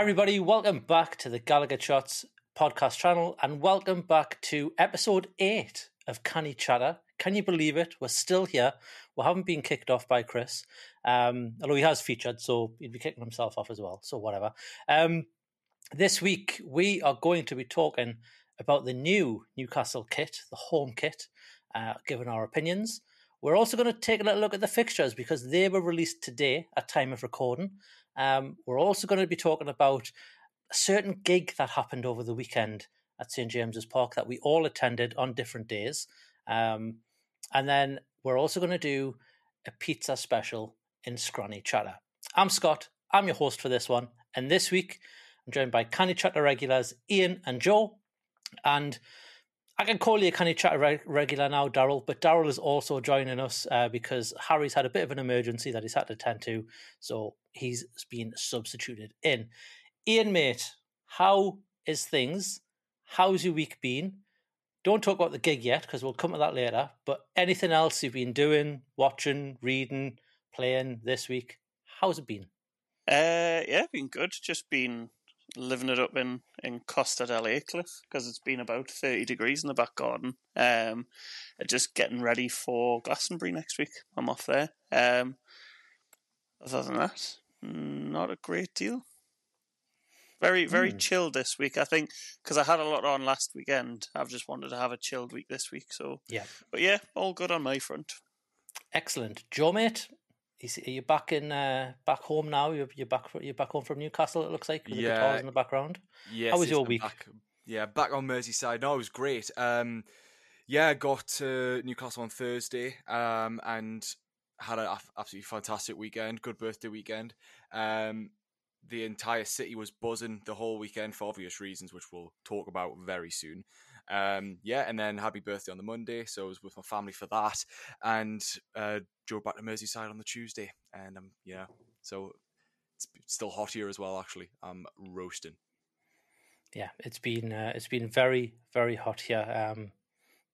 Everybody. Welcome back to the Gallagher Shots podcast channel and welcome back to episode eight of Canny Chatta. Can you believe it? We're still here. We haven't been kicked off by Chris, um, although he has featured, so he'd be kicking himself off as well. So, whatever. Um, this week, we are going to be talking about the new Newcastle kit, the home kit, uh, giving our opinions. We're also going to take a little look at the fixtures because they were released today at time of recording. Um, we're also going to be talking about a certain gig that happened over the weekend at St James's Park that we all attended on different days. Um, and then we're also going to do a pizza special in Scranny Chatter. I'm Scott. I'm your host for this one. And this week, I'm joined by Canny Chatta regulars Iain and Joe. And I can call you a Canny Chatta reg- regular now, Daryl, but Daryl is also joining us uh, because Harry's had a bit of an emergency that he's had to attend to. So he's been substituted in. Iain, mate, how is things? How's your week been? Don't talk about the gig yet because we'll come to that later. But anything else you've been doing, watching, reading, playing this week? How's it been? Uh, yeah, been good. Just been living it up in, in Costa del Aycliffe because it's been about 30 degrees in the back garden. Um, just getting ready for Glastonbury next week. I'm off there. Um, other than that, not a great deal. Very, very Hmm. chilled this week. I think because I had a lot on last weekend. I've just wanted to have a chilled week this week. So, Yeah. but yeah, all good on my front. Excellent. Joe, mate, is, are you back in uh, back home now? You're, you're back you're back home from Newcastle. It looks like with the Yeah. guitars in the background. Yes, How was yes, your I'm week? Back, yeah, back on Merseyside. No, it was great. Um, yeah, I got to Newcastle on Thursday um, and had an absolutely fantastic weekend. Good birthday weekend. Um, the entire city was buzzing the whole weekend for obvious reasons, which we'll talk about very soon. Um, yeah, and then happy birthday on the Monday, so I was with my family for that, and uh, drove back to Merseyside on the Tuesday, and um, yeah, so it's still hot here as well. Actually, I'm roasting. Yeah, it's been uh, it's been very very hot here. Um,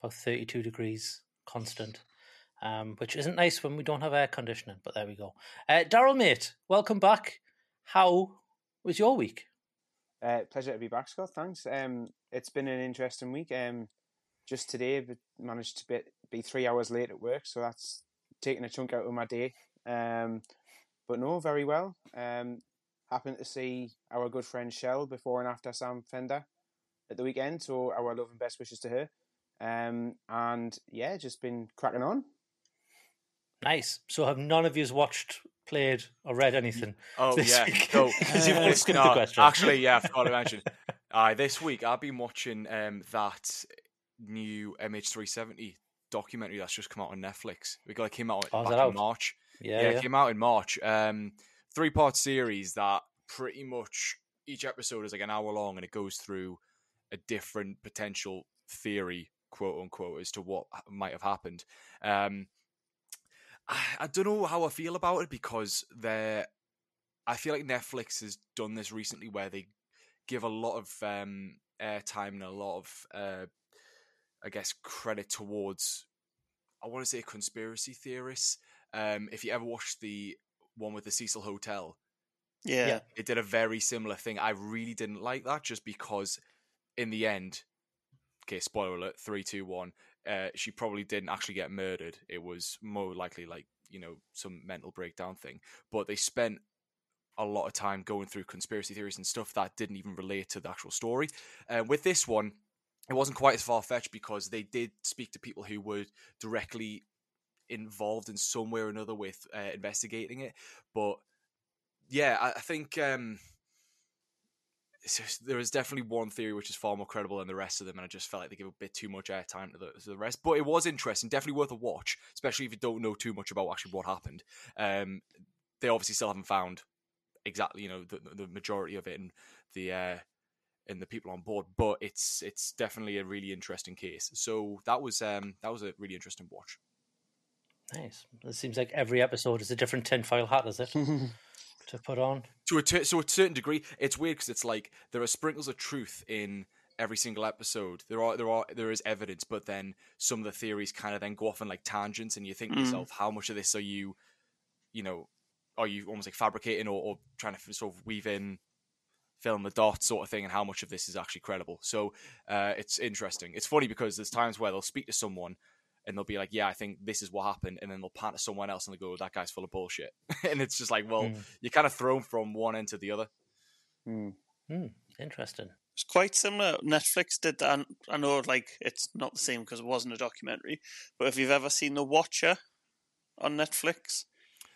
about thirty two degrees constant, um, which isn't nice when we don't have air conditioning. But there we go. Uh, Daryl, mate, welcome back. How was your week? Uh, pleasure to be back, Scott. Thanks. Um, it's been an interesting week. Um, just today, but managed to be, be three hours late at work, so that's taking a chunk out of my day. Um, but no, very well. Um, happened to see our good friend Shell before and after Sam Fender at the weekend, so our love and best wishes to her. Um, and yeah, just been cracking on. Nice. So have none of you watched, played, or read anything? Oh this yeah, week? 'Cause you've all skipped no, the question. Actually, yeah, I forgot to mention. Uh, this week I've been watching um, that new MH370 documentary that's just come out on Netflix. We got it came out Oh, back in out? March. Yeah, yeah, yeah. it came out in March. Um, three part series that pretty much each episode is like an hour long, and it goes through a different potential theory, quote unquote, as to what might have happened. Um, I, I don't know how I feel about it because they're. I feel like Netflix has done this recently, where they give a lot of um, airtime and a lot of, uh, I guess, credit towards. I want to say conspiracy theorists. Um, if you ever watched the one with the Cecil Hotel, Yeah. Yeah. it did a very similar thing. I really didn't like that just because, in the end, okay, spoiler alert, three, two, one. Uh, she probably didn't actually get murdered. It was more likely like you know some mental breakdown thing. But they spent a lot of time going through conspiracy theories and stuff that didn't even relate to the actual story. Uh, with this one, it wasn't quite as far fetched because they did speak to people who were directly involved in some way or another with uh, investigating it. But yeah, I, I think um, there is definitely one theory which is far more credible than the rest of them, and I just felt like they give a bit too much airtime to the, to the rest. But it was interesting, definitely worth a watch, especially if you don't know too much about actually what happened. Um, they obviously still haven't found exactly, you know, the, the majority of it and the uh, and the people on board, but it's it's definitely a really interesting case. So that was um, that was a really interesting watch. Nice. It seems like every episode is a different tinfoil hat, is it? to put on. to a t- so a certain degree, it's weird because it's like there are sprinkles of truth in every single episode. There are there are there is evidence, but then some of the theories kind of then go off in like tangents, and you think to Mm. yourself, how much of this are you, you know, are you almost like fabricating or, or trying to sort of weave in, fill in the dots sort of thing, and how much of this is actually credible. So uh, it's interesting. It's funny because there's times where they'll speak to someone. And they'll be like, "Yeah, I think this is what happened," and then they'll pan to someone else and they go, "That guy's full of bullshit." and it's just like, well, Mm. you're kind of thrown from one end to the other. Hmm. Hmm. Interesting. It's quite similar. Netflix did that. and I know, like, it's not the same because it wasn't a documentary. But if you've ever seen The Watcher on Netflix,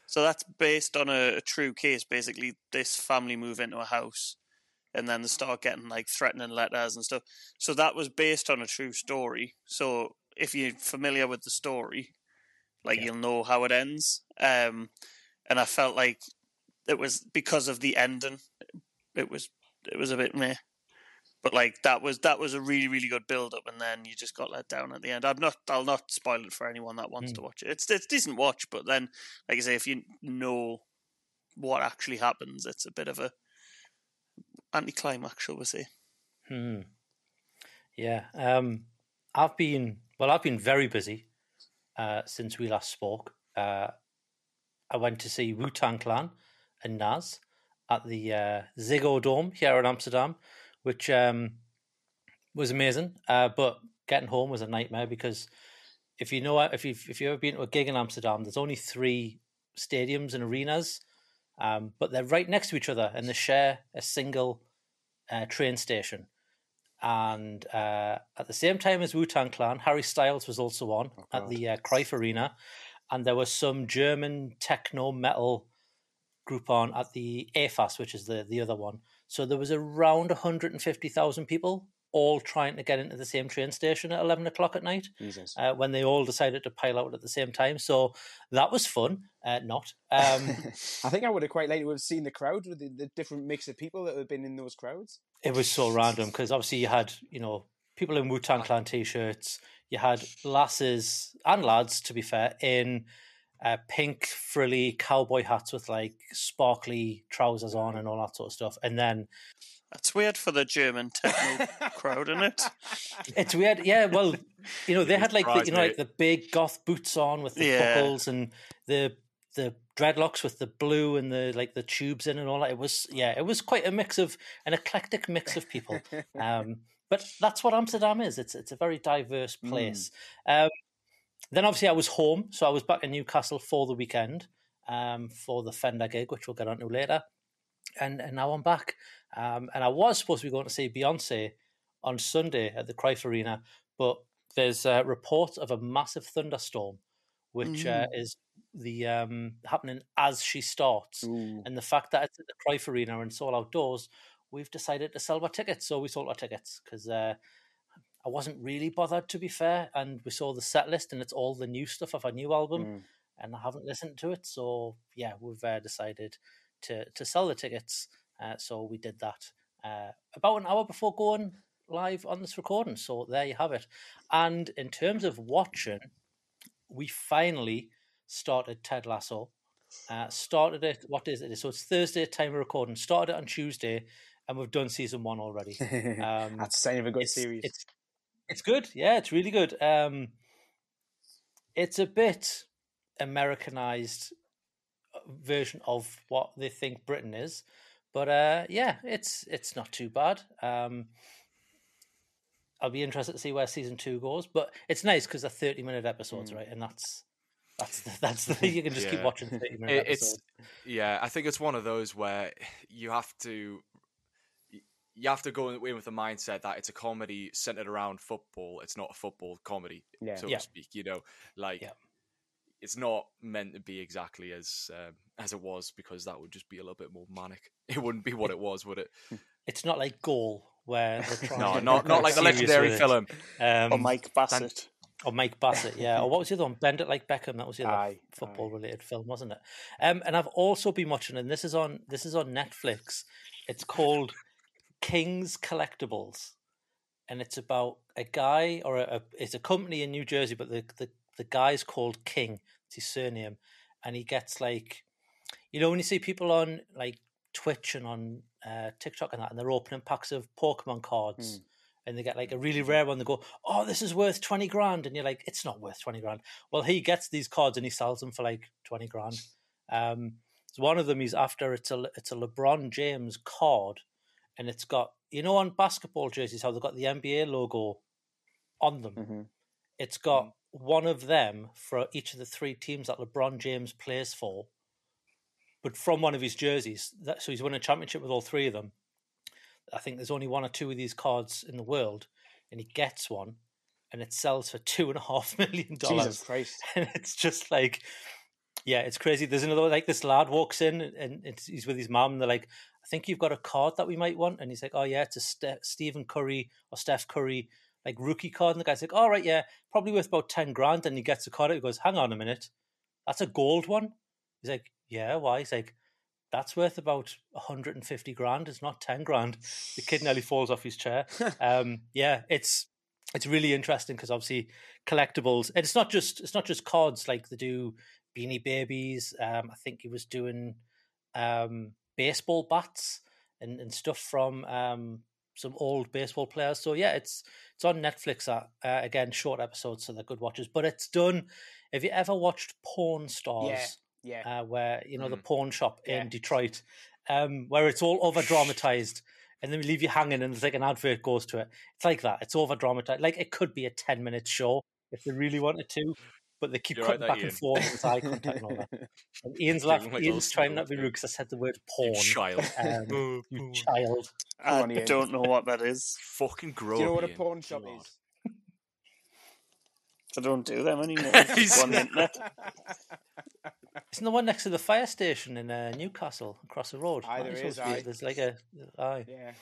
so that's based on a, a true case. Basically, this family move into a house, and then they start getting like threatening letters and stuff. So that was based on a true story. So if you're familiar with the story, like Yeah. you'll know how it ends. Um, and I felt like it was because of the ending. It was it was a bit meh. But like that was that was a really really good build up, and then you just got let down at the end. I'm not I'll not spoil it for anyone that wants Mm. to watch it. It's it's a decent watch, but then like I say, if you know what actually happens, it's a bit of a anticlimax, shall we say? Hmm. Yeah. Um, I've been well. I've been very busy uh, since we last spoke. Uh, I went to see Wu Tang Clan and Nas at the uh, Ziggo Dome here in Amsterdam, which um, was amazing. Uh, but getting home was a nightmare because if you know if you've if you've ever been to a gig in Amsterdam, there's only three stadiums and arenas, um, but they're right next to each other and they share a single uh, train station. And uh, at the same time as Wu Tang Clan, Harry Styles was also on at the uh, Cruyff Arena, and there was some German techno metal group on at the AFAS, which is the the other one. So there was around 150,000 people all trying to get into the same train station at 11 o'clock at night Jesus. uh, when they all decided to pile out at the same time. So that was fun. Uh, not. Um, I think I would have quite liked to have seen the crowd with the, the different mix of people that have been in those crowds. it was so random because obviously you had you know people in Wu Tang Clan t-shirts, you had lasses and lads to be fair in uh, pink frilly cowboy hats with like sparkly trousers on and all that sort of stuff, and then That's weird for the German techno crowd, isn't it? it's weird. Yeah, well, you know they had like the, you know like the big goth boots on with the Yeah. buckles and the the dreadlocks with the blue and the like the tubes in and all that. It was yeah, it was quite a mix of an eclectic mix of people. Um, but that's what Amsterdam is. It's it's a very diverse place. Um, then obviously I was home, so I was back in Newcastle for the weekend um, for the Fender gig, which we'll get onto later. And and now I'm back. Um, and I was supposed to be going to see Beyonce on Sunday at the Cruyff Arena, but there's a report of a massive thunderstorm, which uh, is the um, happening as she starts, Ooh. and the fact that it's at the Cruyff Arena and it's all outdoors, we've decided to sell our tickets. So we sold our tickets because uh, I wasn't really bothered, to be fair. And we saw the set list, and it's all the new stuff of our new album. Mm. and I haven't listened to it. So yeah, we've uh, decided to to sell the tickets. Uh, so we did that uh, about an hour before going live on this recording. So there you have it. And in terms of watching, we finally started Ted Lasso. Uh, started it. What is it? So it's Thursday time of recording. Started it on Tuesday, and we've done season one already. Um, That's a sign of a good it's, series. It's it's good. Yeah, it's really good. Um, it's a bit Americanized uh, version of what they think Britain is, but uh, yeah, it's it's not too bad. Um, I'll be interested to see where season two goes, but it's nice because they're thirty minute episodes, right? And that's that's the, that's the you can just keep watching thirty minute It- episodes. it's yeah i think it's one of those where you have to you have to go in with the mindset that it's a comedy centered around football it's not a football comedy Yeah. so Yeah. to speak you know like Yeah. It's not meant to be exactly as um, as it was because that would just be a little bit more manic it wouldn't be what it was would it It's not like Goal where they're trying no to not not like the legendary film Um, or Mike Bassett. Or Mike Bassett, yeah. Or what was the other one? Bend It Like Beckham. That was the other Aye, football related film, wasn't it? Um, and I've also been watching, and this is on this is on Netflix. It's called King's Collectibles, and it's about a guy or a, a it's a company in New Jersey, but the the the guy's called King. It's his surname, and he gets like, you know, when you see people on like Twitch and on uh, TikTok and that, and they're opening packs of Pokemon cards and they get like a really rare one. They go, "Oh, this is worth twenty grand," and you're like, "It's not worth twenty grand." Well, he gets these cards and he sells them for like twenty grand. Um, so one of them he's after. It's a it's a LeBron James card, and it's got you know on basketball jerseys how they've got the NBA logo on them. Mhm. It's got one of them for each of the three teams that LeBron James plays for, but from one of his jerseys. That, so he's won a championship with all three of them. I think there's only one or two of these cards in the world, and he gets one, and it sells for two and a half million dollars. Jesus Christ. And it's just like, yeah, it's crazy. There's another like this lad walks in and it's, he's with his mom, and they're like, "I think you've got a card that we might want," and he's like, "Oh yeah, it's a Ste- Stephen Curry or Steph Curry like rookie card," and the guy's like, "All right, yeah, probably worth about ten grand," and he gets the card. out, He goes, "Hang on a minute, that's a gold one." He's like, "Yeah, why?" He's like, "That's worth about 150 grand. It's not 10 grand." The kid nearly falls off his chair. um, yeah, it's it's really interesting because obviously collectibles. And it's not just it's not just cards like they do Beanie Babies. Um, I think he was doing um, baseball bats and, and stuff from um, some old baseball players. So yeah, it's it's on Netflix. Uh, uh, again, short episodes, so they're good watches. But it's done. Have you ever watched Pawn Stars? Yeah, yeah. uh, where you know the Mm. pawn shop Yeah. in Detroit, um, where it's all over dramatized, and then we leave you hanging, and there's like an advert goes to it. It's like that. It's over dramatized. Like it could be a ten minute show if they really wanted to, but they keep You're cutting there, back Iain. and forth with eye contact and all that. And Iain's laughing. like Iain's trying not to be rude because I said the word you porn. child Um, you child. I on, don't know what that is. fucking grow Do you know up, what a Iain. pawn shop God. is? I don't do them anymore. It's just on the internet. Isn't the one next to the fire station in uh, Newcastle across the road? Aye, That there supposed is, to be- aye. There's like a aye. Yeah.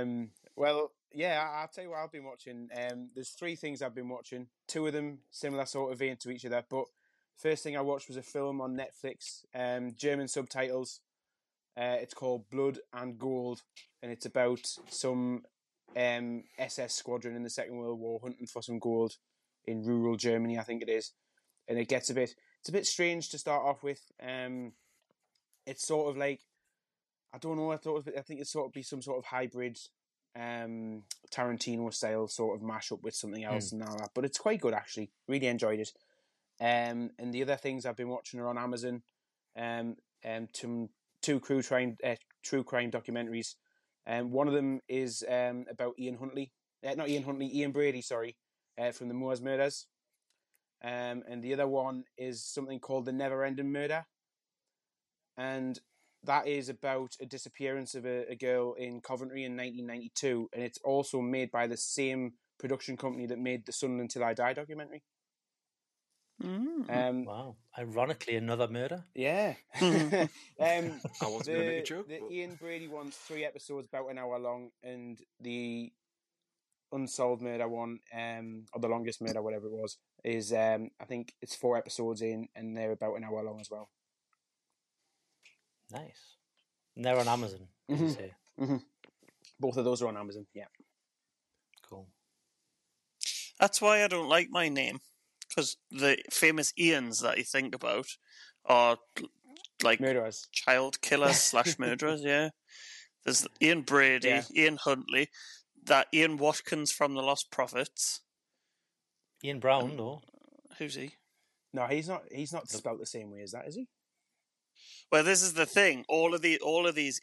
Um. Well, yeah. I'll tell you what I've been watching. Um. There's three things I've been watching. Two of them similar sort of vein to each other. But first thing I watched was a film on Netflix. Um. German subtitles. Uh. It's called Blood and Gold, and it's about some um SS squadron in the Second World War hunting for some gold in rural Germany. I think it is, and it gets a bit. It's a bit strange to start off with. Um. It's sort of like I don't know. I thought was- I think it's sort of be some sort of hybrid um, Tarantino style sort of mash up with something else and all that. But it's quite good actually. Really enjoyed it. Um, and the other things I've been watching are on Amazon. Um, um, two, two true crime uh, true crime documentaries. Um, one of them is um, about Ian Huntley, uh, not Ian Huntley, Ian Brady, sorry, uh, from the Moors Murders. Um, and the other one is something called the Never Ending Murder. And that is about a disappearance of a, a girl in Coventry in 1992, and it's also made by the same production company that made the Sun Until I Die documentary. Mm. Um, Wow. Ironically, another murder. yeah. um, I wasn't gonna make a joke, the but- Ian Brady one's three episodes, about an hour long, and the Unsolved Murder one, um, or the longest murder, whatever it was, is um, I think it's four episodes in, and they're about an hour long as well. Nice. And they're on Amazon. as you Mhm. say. hmm Both of those are on Amazon. Yeah. Cool. That's why I don't like my name because the famous Ians that you think about are like murderers, child killers slash murderers. Yeah, there's Ian Brady, Yeah. Ian Huntley, that Ian Watkins from the Lostprophets. Ian Brown, though. Who's he? No, he's not. He's not spelt the same way as that, is he? Well, this is the thing. All of the all of these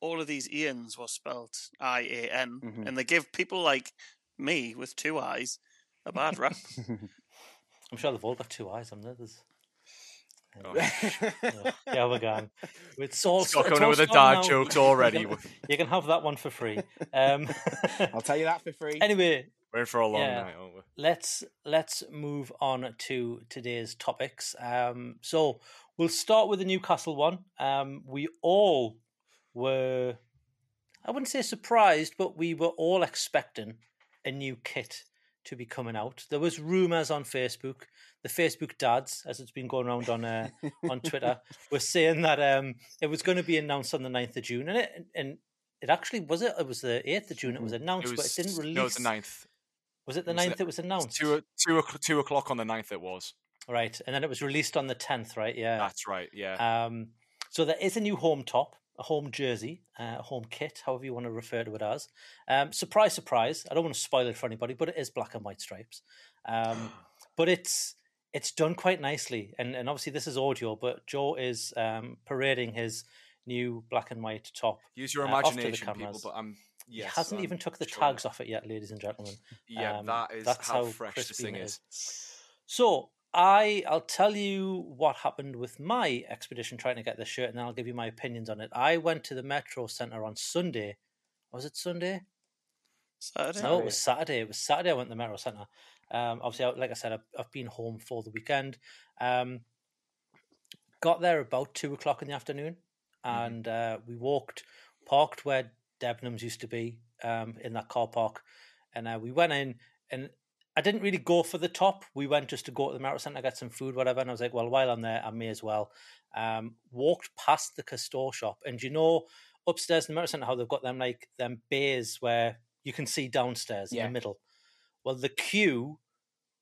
all of these Ians were spelled I A N, Mhm. and they give people like me with two eyes a bad rap. I'm sure they've all got two eyes on there. There's... Oh. Ugh, yeah, we're going. It's all, Stop it's coming all with the starting dad now. jokes already. You can, you can have that one for free. Um, I'll tell you that for free. anyway, We're in for a long Yeah. night, aren't we? let's let's move on to today's topics. Um, so we'll start with the Newcastle one. Um, we all were, I wouldn't say surprised, but we were all expecting a new kit to be coming out. There was rumors on Facebook. The Facebook dads, as it's been going around on uh, on Twitter, were saying that um, it was going to be announced on the 9th of June, and it and it actually was it. It was the eighth of June. It was announced, It but it didn't release. No, it's the ninth. Was it the It was 9th? It was announced. Two, two, two o'clock on the 9th it was. Right, and then it was released on the tenth, right? Yeah. That's right, yeah. Um, so there is a new home top, a home jersey, uh, a home kit, however you want to refer to it as. Um, surprise, surprise! I don't want to spoil it for anybody, but it is black and white stripes. Um, but it's it's done quite nicely, and and obviously this is audio, but Joe is um, parading his new black and white top. Use your uh, off to the imagination, people, but I'm. Yes, he hasn't even took the showing tags off it yet, ladies and gentlemen. Yeah, Um, that is that's how, fresh this thing it is. So I I'll tell you what happened with my expedition trying to get this shirt, and then I'll give you my opinions on it. I went to the Metro Centre on Sunday. Was it Sunday? Saturday. No, it was Saturday. It was Saturday. I went to the Metro Centre. Um, obviously, like I said, I've, I've been home for the weekend. Um, got there about two o'clock in the afternoon, and uh, we walked, parked where Debenhams used to be, um, in that car park, and uh, we went in. And I didn't really go for the top. We went just to go to the Metro Centre, get some food, whatever. And I was like, well, while I'm there, I may as well. Um, walked past the Castore shop, and you know, upstairs in the Metro Centre, how they've got them like them bays where you can see downstairs in the middle. Well, the queue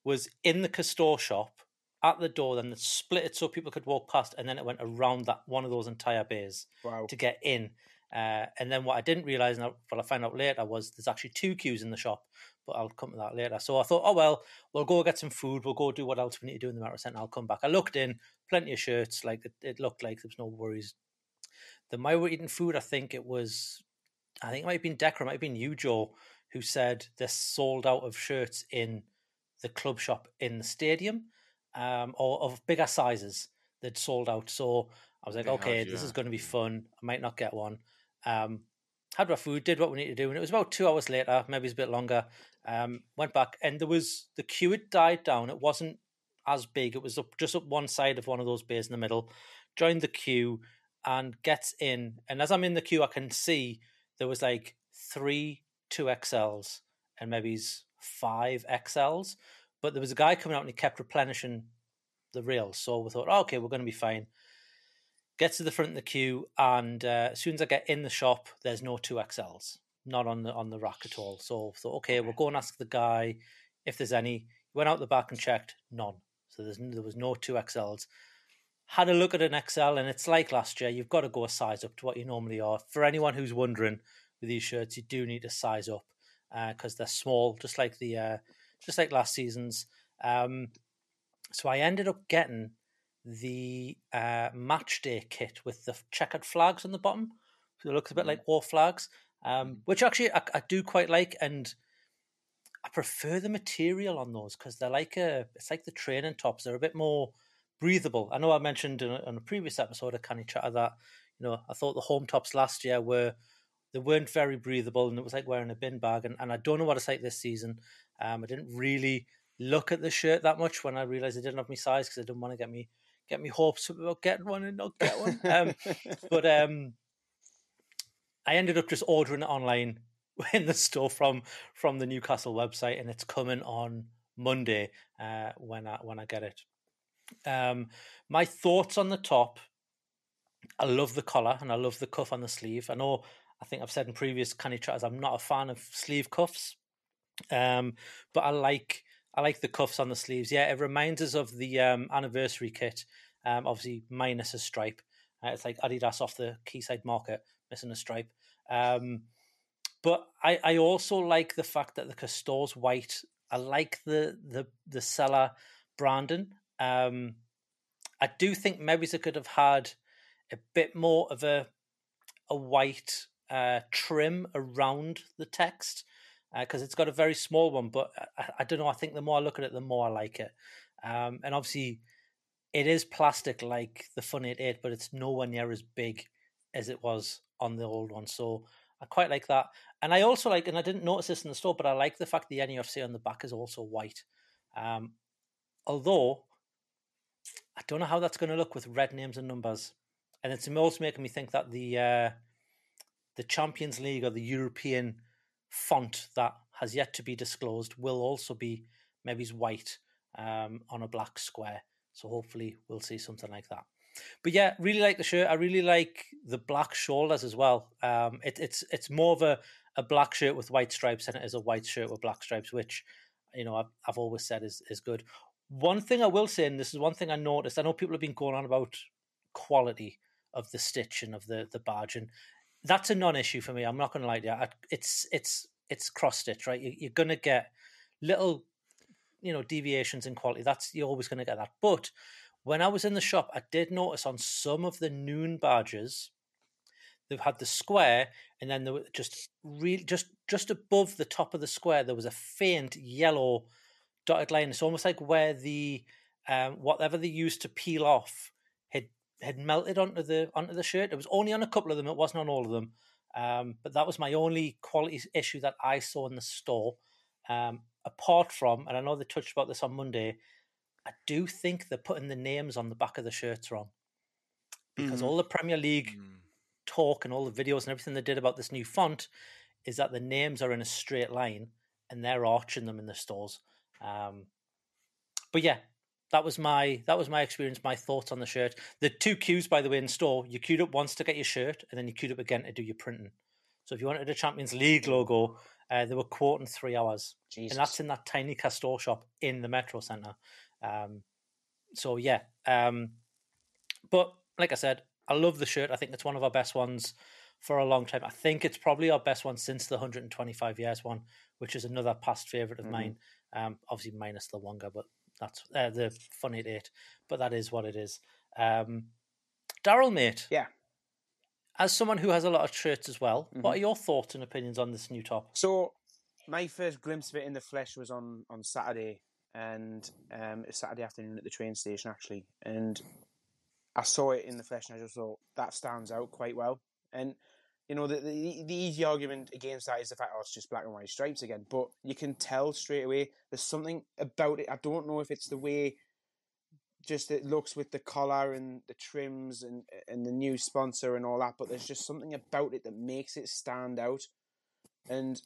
was in the Castore shop at the door, then it split it so people could walk past, and then it went around that one of those entire bays Wow. to get in. Uh, and then what I didn't realize, and what I found out later, was there's actually two queues in the shop, but I'll come to that later. So I thought, oh well, we'll go get some food, we'll go do what else we need to do in the Metro Centre. I'll come back. I looked in, plenty of shirts, like it, it looked like there was no worries. The my were eating food, I think it was, I think it might have been Decra, it might have been you, Joe, who said they're sold out of shirts in the club shop in the stadium, um, or of bigger sizes. They'd sold out. So I was like, okay, had, this is going to be fun. I might not get one. Um, had our food, did what we needed to do, and it was about two hours later, maybe it's a bit longer. Um, went back, and there was the queue had died down. It wasn't as big. It was up just up one side of one of those bays in the middle. Joined the queue and gets in, and as I'm in the queue, I can see there was like three two XLs and maybe five XLs. But there was a guy coming out and he kept replenishing the rails. So we thought, oh, okay, we're going to be fine. Get to the front of the queue, and uh, as soon as I get in the shop, there's no two XLs, not on the on the rack at all. So I thought, okay, we'll go and ask the guy if there's any. Went out the back and checked, none. So there's there was no two XLs. Had a look at an XL, and it's like last year. You've got to go a size up to what you normally are. For anyone who's wondering, with these shirts, you do need to size up because they're small, just like the uh, just like last season's. Um, so I ended up getting the uh, match day kit with the checkered flags on the bottom. So it looks a bit like war flags, um, which actually I, I do quite like, and I prefer the material on those because they're like a it's like the training tops. They're a bit more breathable. I know I mentioned in a, in a previous episode of Canny Chatta that you know I thought the home tops last year were they weren't very breathable and it was like wearing a bin bag. And, and I don't know what it's like this season. Um, I didn't really look at the shirt that much when I realized it didn't have my size because I didn't want to get me get me hopes up about getting one and not get one. Um, but um, I ended up just ordering it online in the store from from the Newcastle website, and it's coming on Monday uh, when I when I get it. Um, my thoughts on the top. I love the collar and I love the cuff on the sleeve. I know I think I've said in previous canny chatters I'm not a fan of sleeve cuffs, um, but I like I like the cuffs on the sleeves. Yeah, it reminds us of the um, anniversary kit. Um, obviously minus a stripe. Uh, it's like Adidas off the Quayside market missing a stripe. Um, but I, I also like the fact that the Castore's white. I like the the the Sela Brandon. Um, I do think maybe they could have had a bit more of a a white uh, trim around the text because uh, it's got a very small one. But I, I, don't know. I think the more I look at it, the more I like it. Um, and obviously, it is plastic like the Fun 88, but it's nowhere near as big as it was on the old one. So I quite like that. And I also like, and I didn't notice this in the store, but I like the fact the NUFC on the back is also white. Um, although I don't know how that's going to look with red names and numbers. And it's also making me think that the uh, the Champions League or the European font that has yet to be disclosed will also be maybe white um, on a black square. So hopefully we'll see something like that. But yeah, really like the shirt. I really like the black shoulders as well. Um, it, it's it's more of a, a black shirt with white stripes than it is a white shirt with black stripes, which you know I've, I've always said is is good. One thing I will say, and this is one thing I noticed. I know people have been going on about quality of the stitch and of the the badge, and that's a non-issue for me. I'm not going to lie to you. It's it's it's cross stitch, right? You're going to get little, you know, deviations in quality. That's you're always going to get that. But when I was in the shop, I did notice on some of the noon badges, they've had the square, and then there were just really just just above the top of the square, there was a faint yellow dotted line. It's almost like where the um, whatever they used to peel off had melted onto the onto the shirt. It was only on a couple of them. It wasn't on all of them. Um, but that was my only quality issue that I saw in the store. Um, apart from, and I know they touched about this on Monday, I do think they're putting the names on the back of the shirts wrong because mm. all the Premier League mm. talk and all the videos and everything they did about this new font is that the names are in a straight line and they're arching them in the stores. Um, but yeah, that was my that was my experience, my thoughts on the shirt. The two queues, by the way, in store, you queued up once to get your shirt, and then you queued up again to do your printing. So if you wanted a Champions League logo, uh, they were quoting three hours, Jesus. and that's in that tiny Castore shop in the Metro Centre. Um, so yeah, um, but like I said, I love the shirt. I think it's one of our best ones for a long time. I think it's probably our best one since the 125 years one, which is another past favorite of mm-hmm. mine. Um, obviously minus the Wonga, but that's uh, the Fun 88, but that is what it is. Um, Daryl, mate. Yeah. As someone who has a lot of shirts as well, mm-hmm. what are your thoughts and opinions on this new top? So, my first glimpse of it in the flesh was on on Saturday, and um, Saturday afternoon at the train station actually, and I saw it in the flesh, and I just thought that stands out quite well. And you know, the, the, the easy argument against that is the fact, oh, it's just black and white stripes again. But you can tell straight away there's something about it. I don't know if it's the way just it looks with the collar and the trims and and the new sponsor and all that, but there's just something about it that makes it stand out. And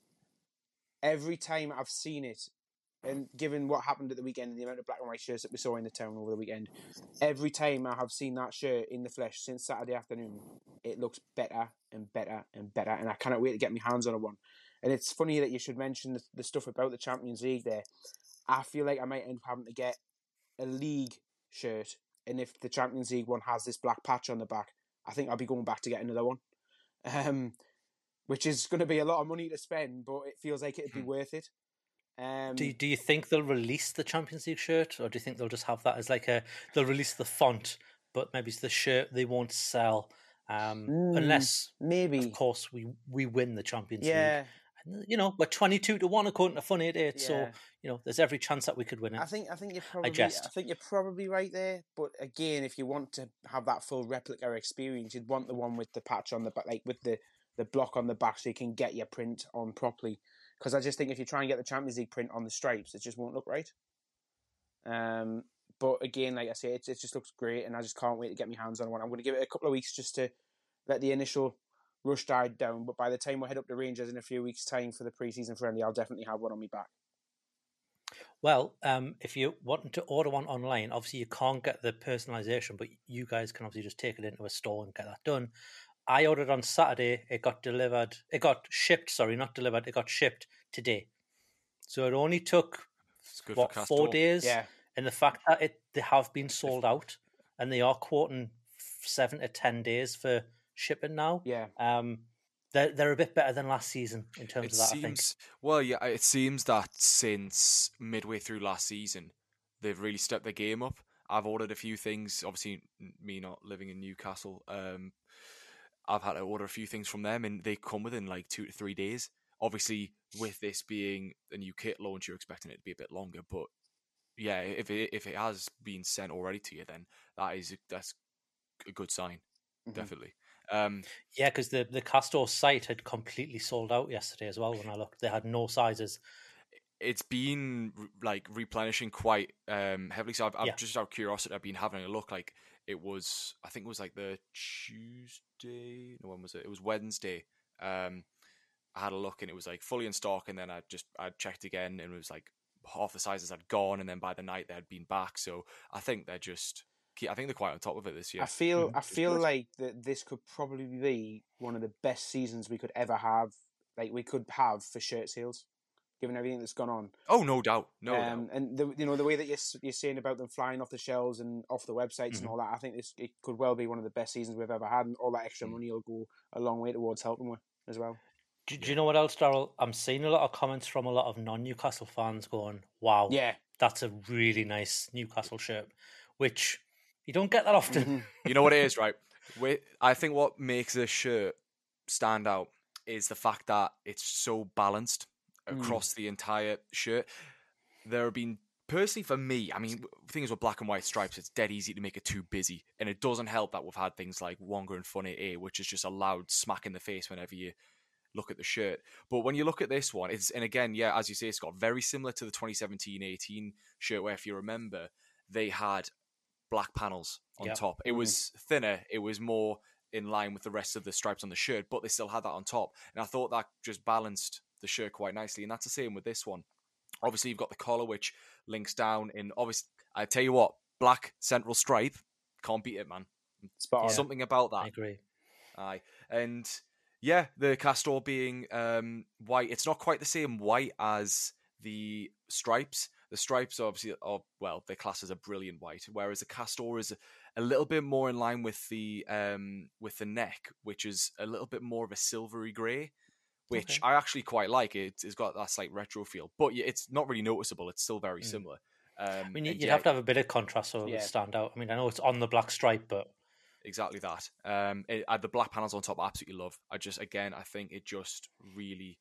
every time I've seen it, and given what happened at the weekend and the amount of black and white shirts that we saw in the town over the weekend, every time I have seen that shirt in the flesh since Saturday afternoon, it looks better and better and better. And I cannot wait to get my hands on a one. And it's funny that you should mention the, the stuff about the Champions League there. I feel like I might end up having to get a league shirt. And if the Champions League one has this black patch on the back, I think I'll be going back to get another one. Um, which is going to be a lot of money to spend, but it feels like it'd be hmm. worth it. Um, do you, do you think they'll release the Champions League shirt, or do you think they'll just have that as like a they'll release the font, but maybe it's the shirt they won't sell, um, mm, unless maybe of course we we win the Champions yeah. League. You know, we're twenty two to one according to Fun Eight yeah. so you know there's every chance that we could win it. I think I think you're probably I, I think you're probably right there, but again, if you want to have that full replica experience, you'd want the one with the patch on the back, like with the the block on the back, so you can get your print on properly because I just think if you try and get the Champions League print on the stripes, it just won't look right. Um, but again, like I say, it, it just looks great, and I just can't wait to get my hands on one. I'm going to give it a couple of weeks just to let the initial rush died down. But by the time we head up to Rangers in a few weeks' time for the preseason friendly, I'll definitely have one on me back. Well, um, if you wanting to order one online, obviously you can't get the personalization, but you guys can obviously just take it into a store and get that done. I ordered on Saturday. It got delivered. It got shipped. Sorry, not delivered. It got shipped today. So it only took what four Castore. days. Yeah. And the fact that it they have been sold out, and they are quoting seven to ten days for shipping now. Yeah. Um, they're they're a bit better than last season in terms It of that. I think. well, yeah. It seems that since midway through last season, they've really stepped their game up. I've ordered a few things. Obviously, me not living in Newcastle, um, I've had to order a few things from them, and they come within like two to three days. Obviously, with this being a new kit launch, you're expecting it to be a bit longer. But yeah, if it if it has been sent already to you, then that is that's a good sign, definitely. Um, Yeah, because the the Castore site had completely sold out yesterday as well. When I looked, they had no sizes. it's been like replenishing quite um heavily. So I've, I've Yeah. just out of curiosity, I've been having a look. Like it was, I think it was like the Tuesday. No, when was it? It was Wednesday. Um, I had a look and it was like fully in stock, and then I just I checked again and it was like half the sizes had gone, and then by the night they had been back. So I think they're just, I think they're quite on top of it this year. I feel I feel good. like that this could probably be one of the best seasons we could ever have. Like we could have for shirt sales, given everything that's gone on. Oh, no doubt, no um, doubt. And the, you know the way that you're s- you're saying about them flying off the shelves and off the websites Mhm. and all that. I think this it could well be one of the best seasons we've ever had, and all that extra money will go a long way towards helping with as well. Do, do you know what else, Daryl? I'm seeing a lot of comments from a lot of non-Newcastle fans going, "Wow, Yeah. that's a really nice Newcastle shirt," which you don't get that often. Mm-hmm. you know what it is, right? Wi- I think what makes this shirt stand out is the fact that it's so balanced Mm. across the entire shirt. There have been personally for me, I mean, things with black and white stripes, it's dead easy to make it too busy, and it doesn't help that we've had things like Wonga and Fun 88, which is just a loud smack in the face whenever you look at the shirt. But when you look at this one, it's and again, yeah, as you say, Scott, very similar to the 2017-18 shirt, where if you remember, they had black panels on Yep. top. It Mm-hmm. was thinner. It was more in line with the rest of the stripes on the shirt, but they still had that on top. And I thought that just balanced the shirt quite nicely. And that's the same with this one. Obviously, you've got the collar, which links down in. Obviously, I tell you what, black central stripe can't beat it, man. Spot on. Something about that. I agree. Aye, and yeah, the Castore being um, white. It's not quite the same white as the stripes. The stripes are obviously are well, they're classed as a brilliant white, whereas the Castore is a little bit more in line with the um, with the neck, which is a little bit more of a silvery grey, which I actually quite like. It, it's got that slight retro feel, but it's not really noticeable. It's still very similar. Um, I mean, you'd yeah, have to have a bit of contrast so it Yeah. stand out. I mean, I know it's on the black stripe, but exactly that. Um, it, uh, the black panels on top, I absolutely love. I just, again, I think it just really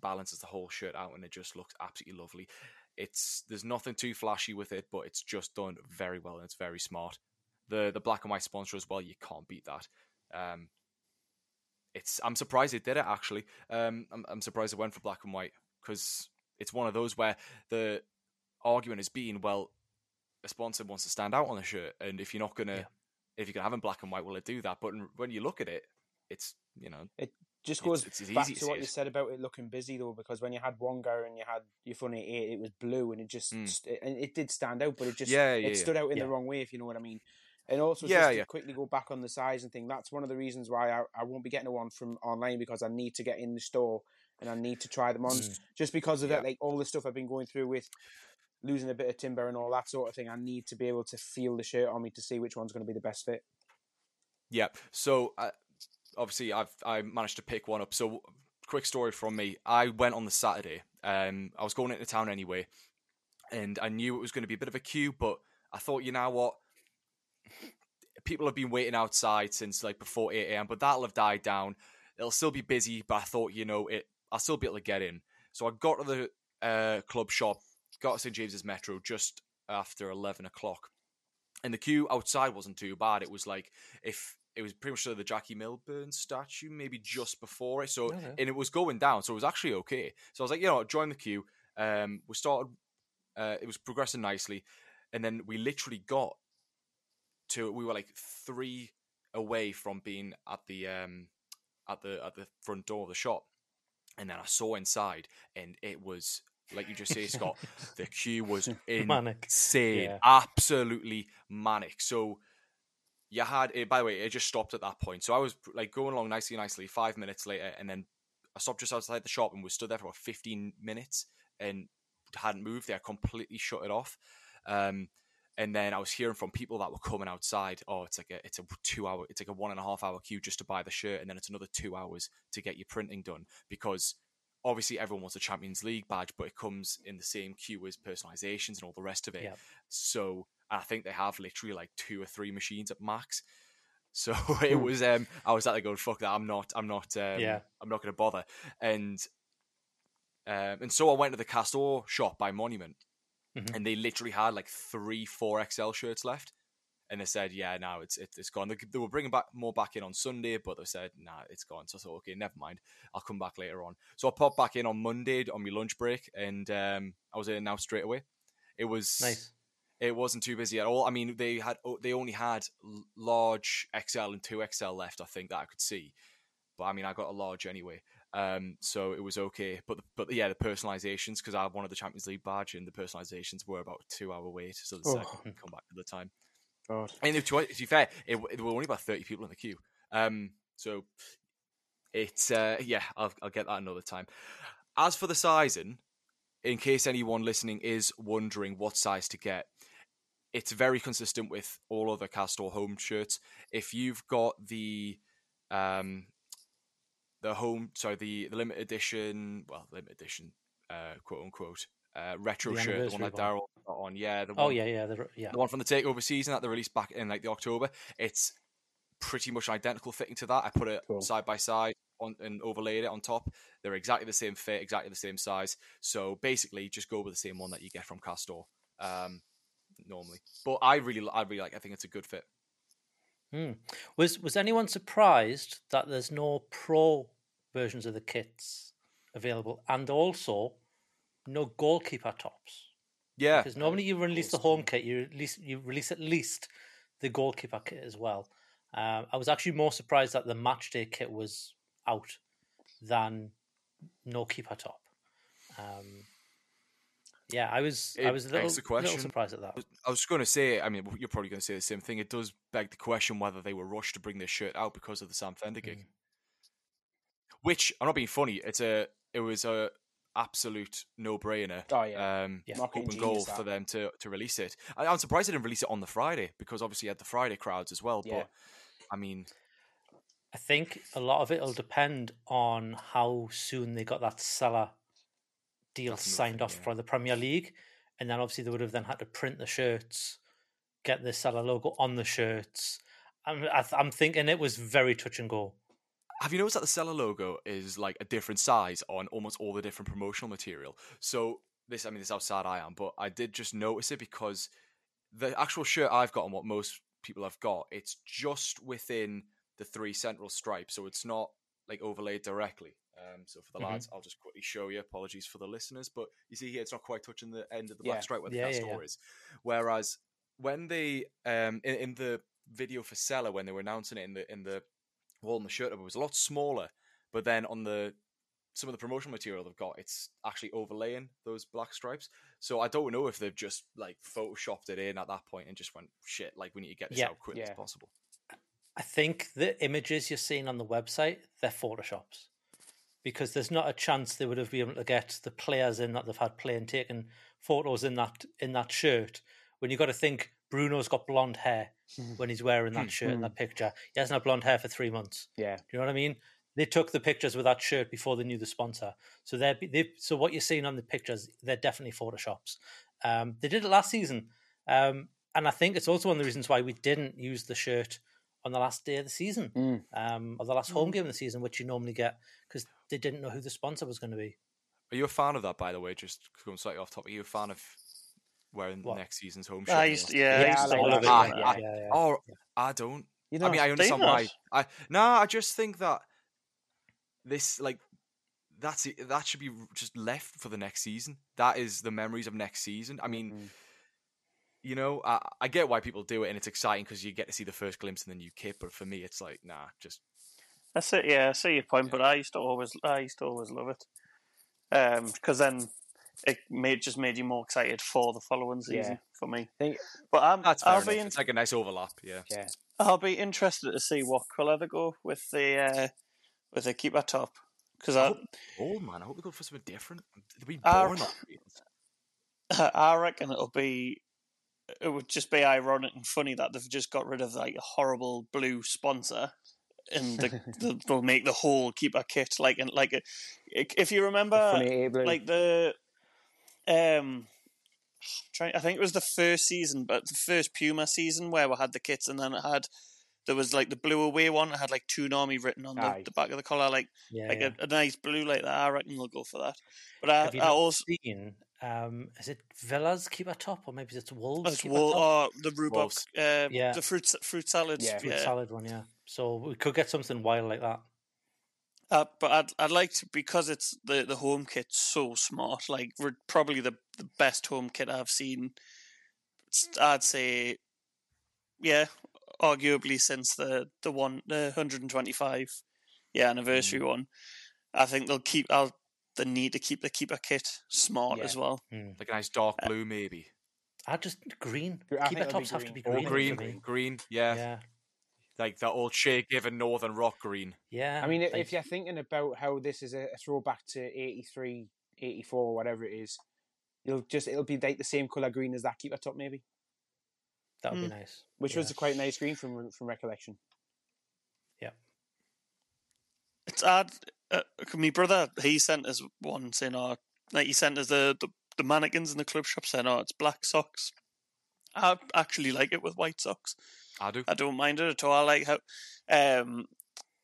balances the whole shirt out, and it just looks absolutely lovely. It's there's nothing too flashy with it, but it's just done very well and it's very smart. The the black and white sponsor as well, you can't beat that. Um, it's I'm surprised it did it actually. Um, I'm I'm surprised it went for black and white because it's one of those where the argument has been, well, a sponsor wants to stand out on the shirt, and if you're not gonna, if you can have in black and white, will it do that? But when you look at it, it's you know, It just goes it's as back to what it you said about it looking busy though, because when you had one Wonga and you had your funny eight, it was blue and it just Mm. st- and it did stand out, but it just Yeah, yeah, it yeah. stood out in the wrong way, if you know what I mean. And also, Yeah, just to yeah. quickly go back on the size and thing, that's one of the reasons why I, I won't be getting one from online because I need to get in the store and I need to try them on, Mm. just because of Yeah. that, like all the stuff I've been going through with losing a bit of timber and all that sort of thing. I need to be able to feel the shirt on me to see which one's going to be the best fit. Yeah. So uh, obviously, I've I managed to pick one up. So quick story from me. I went on the Saturday. Um, I was going into town anyway, and I knew it was going to be a bit of a queue, but I thought, you know what? People have been waiting outside since like before eight a.m., but that'll have died down. It'll still be busy, but I thought, you know, it. I'll still be able to get in. So I got to the uh, club shop, got to St James's Metro just after eleven o'clock and the queue outside wasn't too bad. It was like if it was pretty much the Jackie Milburn statue, maybe just before it. So Okay. and it was going down, so it was actually okay. So I was like, you know, what, join the queue. Um, we started. Uh, it was progressing nicely, and then we literally got to. We were like three away from being at the um at the at the front door of the shop, and then I saw inside, and it was like you just say, Scott, the queue was Manic. insane, Yeah. absolutely manic. So you had it. By the way, it just stopped at that point. So I was like going along nicely, nicely. Five minutes later, and then I stopped just outside the shop and was stood there for about fifteen minutes and hadn't moved. They had completely shut it off. Um, and then I was hearing from people that were coming outside. Oh, it's like a it's a two hour, it's like a one and a half hour queue just to buy the shirt, and then it's another two hours to get your printing done because obviously everyone wants a Champions League badge, but it comes in the same queue as personalizations and all the rest of it. Yeah. So I think they have literally like two or three machines at max. So it Hmm. was um I was like going, fuck that, I'm not I'm not um Yeah. I'm not gonna bother. And um and so I went to the Castore shop by Monument Mhm. and they literally had like three four XL shirts left. And they said, "Yeah, now it's it's, it's gone." They, they were bringing back more back in on Sunday, but they said, "Nah, it's gone." So I thought, "Okay, never mind. I'll come back later on." So I popped back in on Monday on my lunch break, and um, I was in now straight away. It was Nice. It wasn't too busy at all. I mean, they had they only had large XL and two XL left. I think that I could see, but I mean, I got a large anyway, um, so it was okay. But the, but yeah, the personalizations because I wanted the Champions League badge, and the personalizations were about two hour wait, so said Oh. come back at the time. God. And to, to be fair, it, there were only about thirty people in the queue. Um, so it's uh, yeah, I'll, I'll get that another time. As for the sizing, in case anyone listening is wondering what size to get, it's very consistent with all other Castore home shirts. If you've got the um, the home, sorry, the, the limited edition, well, limited edition, uh, quote unquote, uh, retro The shirt, the one that. Daryl got on, yeah, the Oh one, yeah, yeah, the, yeah. the one from the takeover season that they released back in like the October. It's pretty much identical fitting to that. I put it Cool. side by side on and overlaid it on top. They're exactly the same fit, exactly the same size. So basically, just go with the same one that you get from Castore um, normally. But I really, I really like. I think it's a good fit. Hmm. Was was anyone surprised that there's no pro versions of the kits available, and also no goalkeeper tops? Yeah, Because normally you release the home kit, you release you release at least the goalkeeper kit as well. Um, I was actually more surprised that the match day kit was out than no keeper top. Um, yeah, I was I was a little, begs the little question. surprised at that. I was going to say, I mean, you're probably going to say the same thing. It does beg the question whether they were rushed to bring this shirt out because of the Sam Fender gig. Which I'm not being funny. It's a, it was a absolute no brainer. Oh, yeah. um, Yeah. Marketing open goal genius, for them to to release it. I, I'm surprised they didn't release it on the Friday because obviously you had the Friday crowds as well. Yeah. But I mean, I think a lot of it will depend on how soon they got that Sela deal That's signed off yeah. for the Premier League, and then obviously they would have then had to print the shirts, get the Sela logo on the shirts. I'm, I'm thinking it was very touch and go. Have you noticed that the Sela logo is like a different size on almost all the different promotional material? So this, I mean, this is how sad I am, but I did just notice it because the actual shirt I've got and what most people have got, it's just within the three central stripes, so it's not like overlaid directly. Um, so for the Mhm. lads, I'll just quickly show you. Apologies for the listeners, but you see here, it's not quite touching the end of the Yeah. black stripe where the Yeah, yeah, Castore yeah. is. Whereas when they um in, in the video for Sela when they were announcing it in the in the wall on the shirt it was a lot smaller but then on the some of the promotional material they've got it's actually overlaying those black stripes so i don't know if they've just like photoshopped it in at that point and just went shit like we need to get this out quickly as possible I think the images you're seeing on the website they're photoshops because there's not a chance they would have been able to get the players in that they've had playing taking photos in that in that shirt. When you've got to think Bruno's got blonde hair when he's wearing that shirt in that picture. He hasn't had blonde hair for three months. Yeah. Do you know what I mean? They took the pictures with that shirt before they knew the sponsor. So they're they so what you're seeing on the pictures, they're definitely photoshops. Um, they did it last season, um, and I think it's also one of the reasons why we didn't use the shirt on the last day of the season, Mm. um, or the last home game of the season, which you normally get they didn't know who the sponsor was going to be. are you a fan of that by the way just going slightly off topic are you a fan of wearing What? next season's home shirt I used to, yeah, I Yeah, used I to like love it. I, Yeah, I, yeah, yeah. or I don't. You know, I mean, I understand why. I no, I just think that this like that's it, that should be just left for the next season. That is the memories of next season. I mean, Mhm. you know, I, I get why people do it, and it's exciting because you get to see the first glimpse in the new kit. But for me, it's like, nah, just That's it. Yeah, I see your point, but I used to always, I used to always love it, because then it made just made you more excited for the following season Yeah. for me. think But I'm, That's fair I'll enough. be in, It's like a nice overlap. Yeah. yeah. I'll be interested to see what colour they go with the uh, with the keeper top because I, hope Oh man, I hope we go for something different. They've been Uh, boring. that. I reckon it'll be it would just be ironic and funny that they've just got rid of like a horrible blue sponsor and the, the, they'll make the whole keeper kit like and like if you remember funny A blue. like the um trying I think it was the first season but the first Puma season where we had the kits and then it had there was like the blue away one it had like Toon Army written on the, the back of the collar like Yeah, like yeah. A, a nice blue like that I reckon they'll go for that but I, I also seen? Um, is it Villa's keeper top or maybe it's Wolves? Oh, it's keeper wool, top? oh, the rhubarb, Wolves. uh, Yeah. the fruit fruit salads. Yeah. Yeah, Fruit salad one, yeah. So we could get something wild like that. Uh, but I'd I'd like to because it's the the home kit so smart. Like we're probably the the best home kit I've seen. I'd say, yeah, arguably since the the one the hundred and twenty five, yeah, anniversary one. I think they'll keep. I'll they need to keep the keeper kit smart Yeah. as well. Like a nice dark blue, maybe. I just green. I think Keeper tops have to be green. Or green. green, green, yeah. Yeah, Like that old Shay Given Northern Rock green. yeah. I mean, if, like- if you're thinking about how this is a, a throwback to 83, 84, or whatever it is, you'll just it'll be like the same color green as that keeper top, maybe, that would Mm. be nice. which Yeah. was a quite nice green from from recollection. Yeah. It's odd. Uh, my brother, he sent us one saying, "Oh, like he sent us the, the the mannequins in the club shop saying, oh, it's black socks." I actually like it with white socks. I do. I don't mind it at all. I like how, um,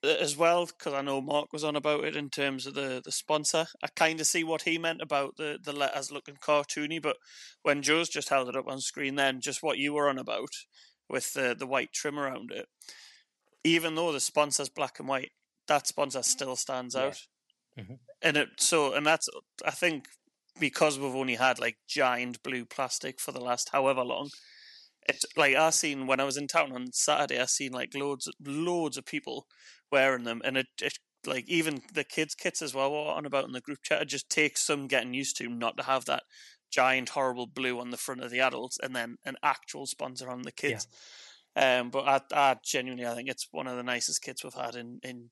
as well because I know Mark was on about it in terms of the the sponsor. I kind of see what he meant about the the letters looking cartoony, but when Joe's just held it up on screen, then just what you were on about with the the white trim around it, even though the sponsor's black and white, that sponsor still stands Yeah. out. Mhm. And it so and that's I think because we've only had like giant blue plastic for the last however long. It's like I seen when I was in town on Saturday. I seen like loads, loads of people wearing them, and it, it like even the kids' kits as well. What on about in the group chat? It just takes some getting used to not to have that giant horrible blue on the front of the adults, and then an actual sponsor on the kids. Um, but I, I genuinely, I think it's one of the nicest kits we've had in in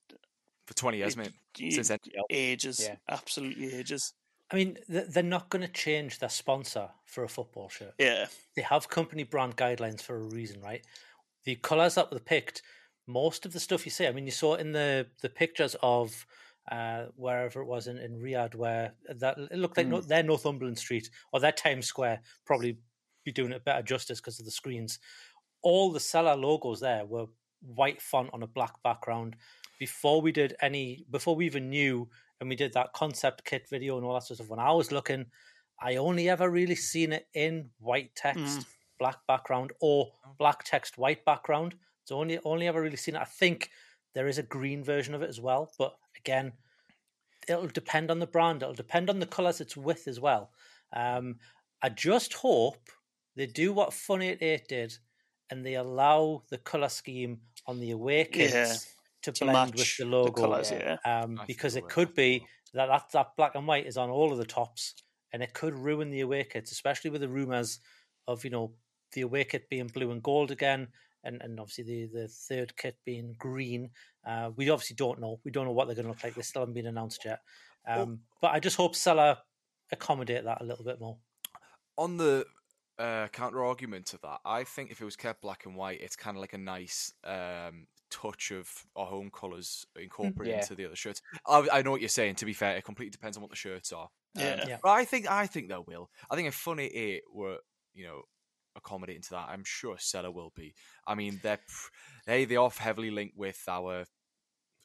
For 20 years, mate. Since then. ages, Yeah. absolutely ages. I mean, they're not going to change their sponsor for a football shirt. Yeah, They have company brand guidelines for a reason, right? The colours that were picked, most of the stuff you see, I mean, you saw in the the pictures of uh, wherever it was in, in Riyadh, where that it looked like no, their Northumberland Street or their Times Square probably be doing it better justice because of the screens. All the Sela logos there were white font on a black background. Before we did any, before we even knew, and we did that concept kit video and all that sort of stuff. When I was looking, I only ever really seen it in white text, black background, or black text, white background. So only only ever really seen it. I think there is a green version of it as well, but again, it'll depend on the brand. It'll depend on the colours it's with as well. Um, I just hope they do what Fun 88 did, and they allow the colour scheme on the away kits Yeah, to to blend with match the the logo. colours, yeah. Um, because it could I think they be that, that that black and white is on all of the tops, and it could ruin the away kits, especially with the rumours of you know the away kit being blue and gold again, and, and obviously the, the third kit being green. Uh, we obviously don't know. We don't know what they're going to look like. They still haven't been announced yet. Um, But I just hope Sela accommodate that a little bit more. on the uh, counter argument to that, I think if it was kept black and white, it's kind of like a nice um, touch of our home colours incorporated Yeah. into the other shirts. I, I know what you're saying. To be fair, it completely depends on what the shirts are. Yeah. Yeah. But I think I think they will. I think if Fun 88 were you know accommodating to that, I'm sure Sela will be. I mean, they're they they are heavily linked with our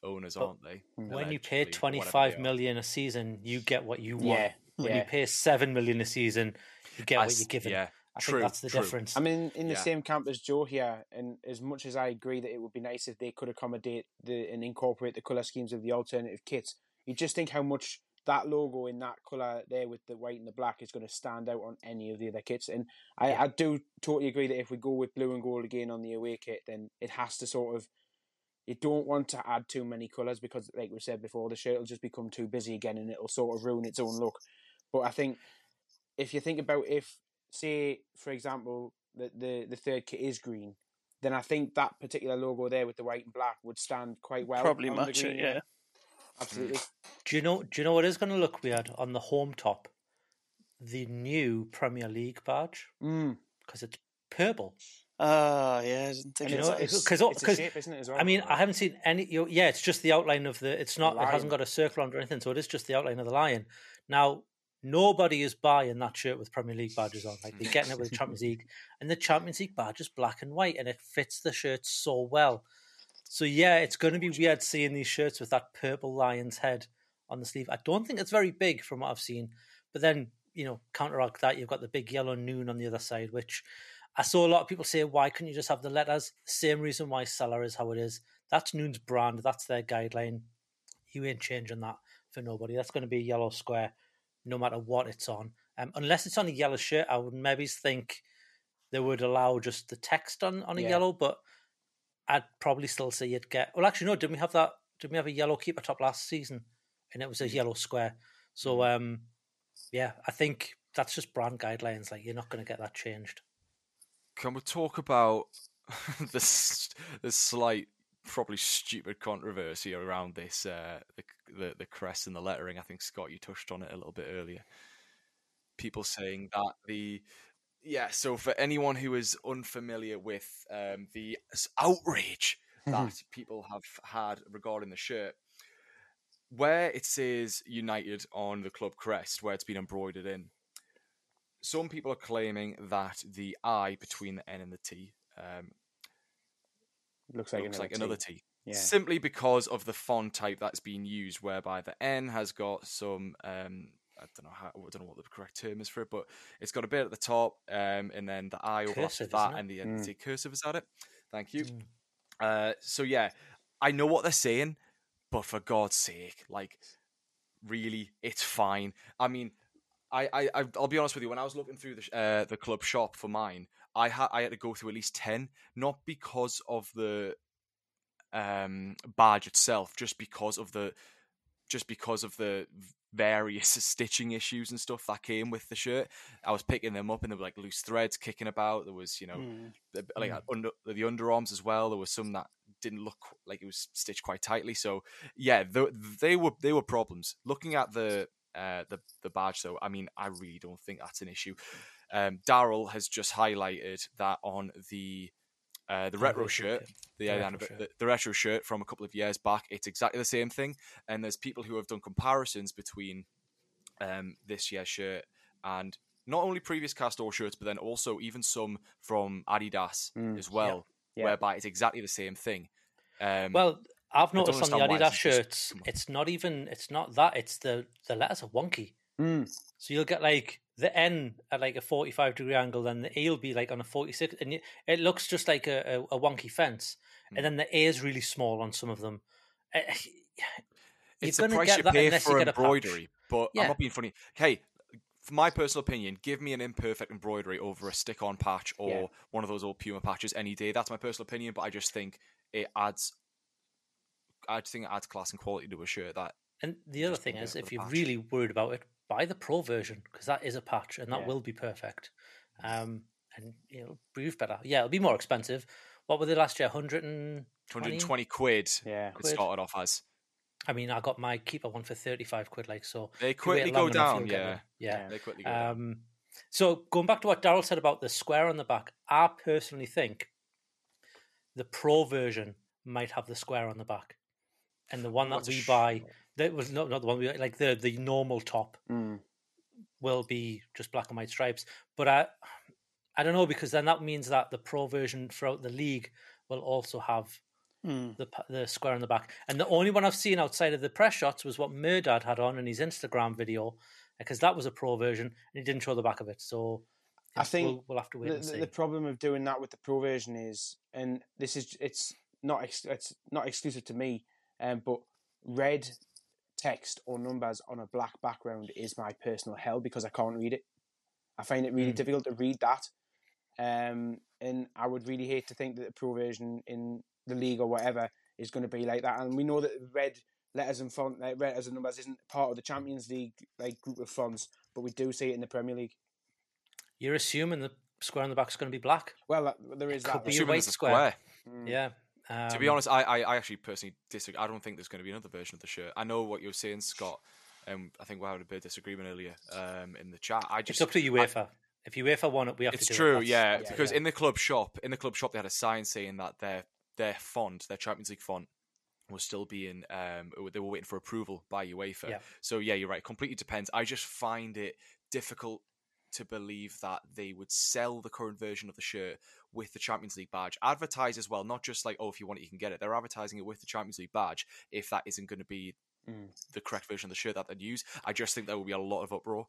owners, But aren't they? When you pay Allegedly, or twenty whatever five they are. million a season, you get what you want. Yeah, When yeah. you pay seven million a season, you get I what you're given. yeah, I true, think that's the true. difference. I'm in in the Yeah. same camp as Joe here, and as much as I agree that it would be nice if they could accommodate the and incorporate the color schemes of the alternative kits, you just think how much that logo in that color there with the white and the black is going to stand out on any of the other kits. And I, I do totally agree that if we go with blue and gold again on the away kit, then it has to sort of. You don't want to add too many colours because, like we said before, the shirt will just become too busy again, and it'll sort of ruin its own look. But I think if you think about if, say, for example, the, the, the third kit is green, then I think that particular logo there with the white and black would stand quite well. Probably on match it, yeah. Absolutely. Do you know? Do you know what is going to look weird on the home top? The new Premier League badge Mm. because it's purple. Ah, yeah, I didn't think And of it's, it's, because it's a shape, isn't it, as well? I mean, I haven't seen any. You know, yeah, it's just the outline of the. It's not. It hasn't got a circle on it or anything, so it is just the outline of the lion. Now, nobody is buying that shirt with Premier League badges on. Like they're getting it with the Champions League, and the Champions League badge is black and white, and it fits the shirt so well. So yeah, it's going to be weird seeing these shirts with that purple lion's head on the sleeve. I don't think it's very big from what I've seen, but then you know, counteract that, you've got the big yellow noon on the other side, which I saw a lot of people say, why couldn't you just have the letters? Same reason why Sela is how it is. That's Noon's brand. That's their guideline. You ain't changing that for nobody. That's going to be a yellow square, no matter what it's on. Um, unless it's on a yellow shirt, I would maybe think they would allow just the text on, on a Yeah. yellow, but I'd probably still say you'd get. Well, actually, no. Didn't we have that? Didn't we have a yellow keeper top last season? And it was a yellow square. So, um, yeah, I think that's just brand guidelines. Like you're not going to get that changed. Can we talk about this the slight, probably stupid controversy around this uh, the, the the crest and the lettering? I think Scott, you touched on it a little bit earlier. People saying that the yeah. So for anyone who is unfamiliar with um, the outrage that people have had regarding the shirt, where it says United on the club crest, where it's been embroidered in, some people are claiming that the I between the N and the T um, looks like looks another like another T. Yeah. Simply because of the font type that's being used, whereby the N has got some um, I don't know how I don't know what the correct term is for it, but it's got a bit at the top, um, and then the I overlaps that, and the Mm. N T cursive is at it. Thank you. Uh, so yeah, I know what they're saying, but for God's sake, like, really, it's fine. I mean, I, I, I- I'll be honest with you. When I was looking through the uh, the club shop for mine, I had I had to go through at least ten, not because of the um badge itself, just because of the just because of the various stitching issues and stuff that came with the shirt. I was picking them up and there were like loose threads kicking about. There was, you know, Mm. like under the underarms as well. There was some that didn't look like it was stitched quite tightly. So yeah, th they were they were problems. Looking at the uh, the the badge though, I mean, I really don't think that's an issue. Um, Daryl has just highlighted that on the uh, the retro shirt, the, The retro shirt. the, the retro shirt from a couple of years back. It's exactly the same thing, and there's people who have done comparisons between um, this year's shirt and not only previous Castore shirts, but then also even some from Adidas Mm. as well, Yeah. whereby it's exactly the same thing. Um, Well, I've noticed on the Adidas this is just- shirts, it's not even. It's not that. It's the the letters are wonky. Mm. So you'll get like the N at like a forty-five degree angle, then the A will be like on a forty-six, and it looks just like a, a, a wonky fence. Hmm. And then the A is really small on some of them. Eh, You're it's the price get you that pay you for get a embroidery. But Yeah. I'm not being funny. Hey, for my personal opinion, give me an imperfect embroidery over a stick-on patch or Yeah. one of those old Puma patches any day. That's my personal opinion, but I just think it adds. I just think it adds class and quality to a shirt. That And the other thing is, if you're patch. really worried about it, buy the pro version because that is a patch and that Yeah. will be perfect. Um, and you know, breathe better. Yeah, it'll be more expensive. What were they last year? Hundred and 120 quid. Yeah. It started off as. I mean, I got my keeper one for thirty-five quid. Like so, They quickly go down. you'll Yeah. yeah. They quickly go down. Um, so going back to what Daryl said about the square on the back, I personally think the pro version might have the square on the back, and the one that What's a we sh- buy that was not not the one we like the the normal top Mm. will be just black and white stripes. But I I don't know because then that means that the pro version throughout the league will also have Mm. the the square on the back. And the only one I've seen outside of the press shots was what Mehrdad had on in his Instagram video, because that was a pro version and he didn't show the back of it. So I think we'll, we'll have to wait the, and see. the problem of doing that with the pro version is, and this is it's not ex- it's not exclusive to me, um, but red text or numbers on a black background is my personal hell because I can't read it. I find it really Mm. difficult to read that, um, and I would really hate to think that the pro version in the league or whatever is going to be like that. And we know that red letters and font, like letters and numbers, isn't part of the Champions League like group of fonts, but we do see it in the Premier League. you're assuming the square on the back is going to be black. Well, that, there is Could that. be a Assuming white there's square. square. Yeah. To be Um, honest, I, I, I actually personally disagree. I don't think there's going to be another version of the shirt. I know what you're saying, Scott. Um, I think we had a bit of disagreement earlier um, in the chat. I just it's up to I- UEFA. if UEFA want it, we have it's to do true, it. Yeah, yeah, Because yeah. in the club shop, in the club shop, they had a sign saying that their their font, their Champions League font, was still being um they were waiting for approval by UEFA. Yeah. So yeah, you're right. It completely depends. I just find it difficult to believe that they would sell the current version of the shirt with the Champions League badge. Advertise as well, not just like oh if you want it you can get it. They're advertising it with the Champions League badge. If that isn't going to be Mm. the correct version of the shirt that they'd use, I just think there will be a lot of uproar.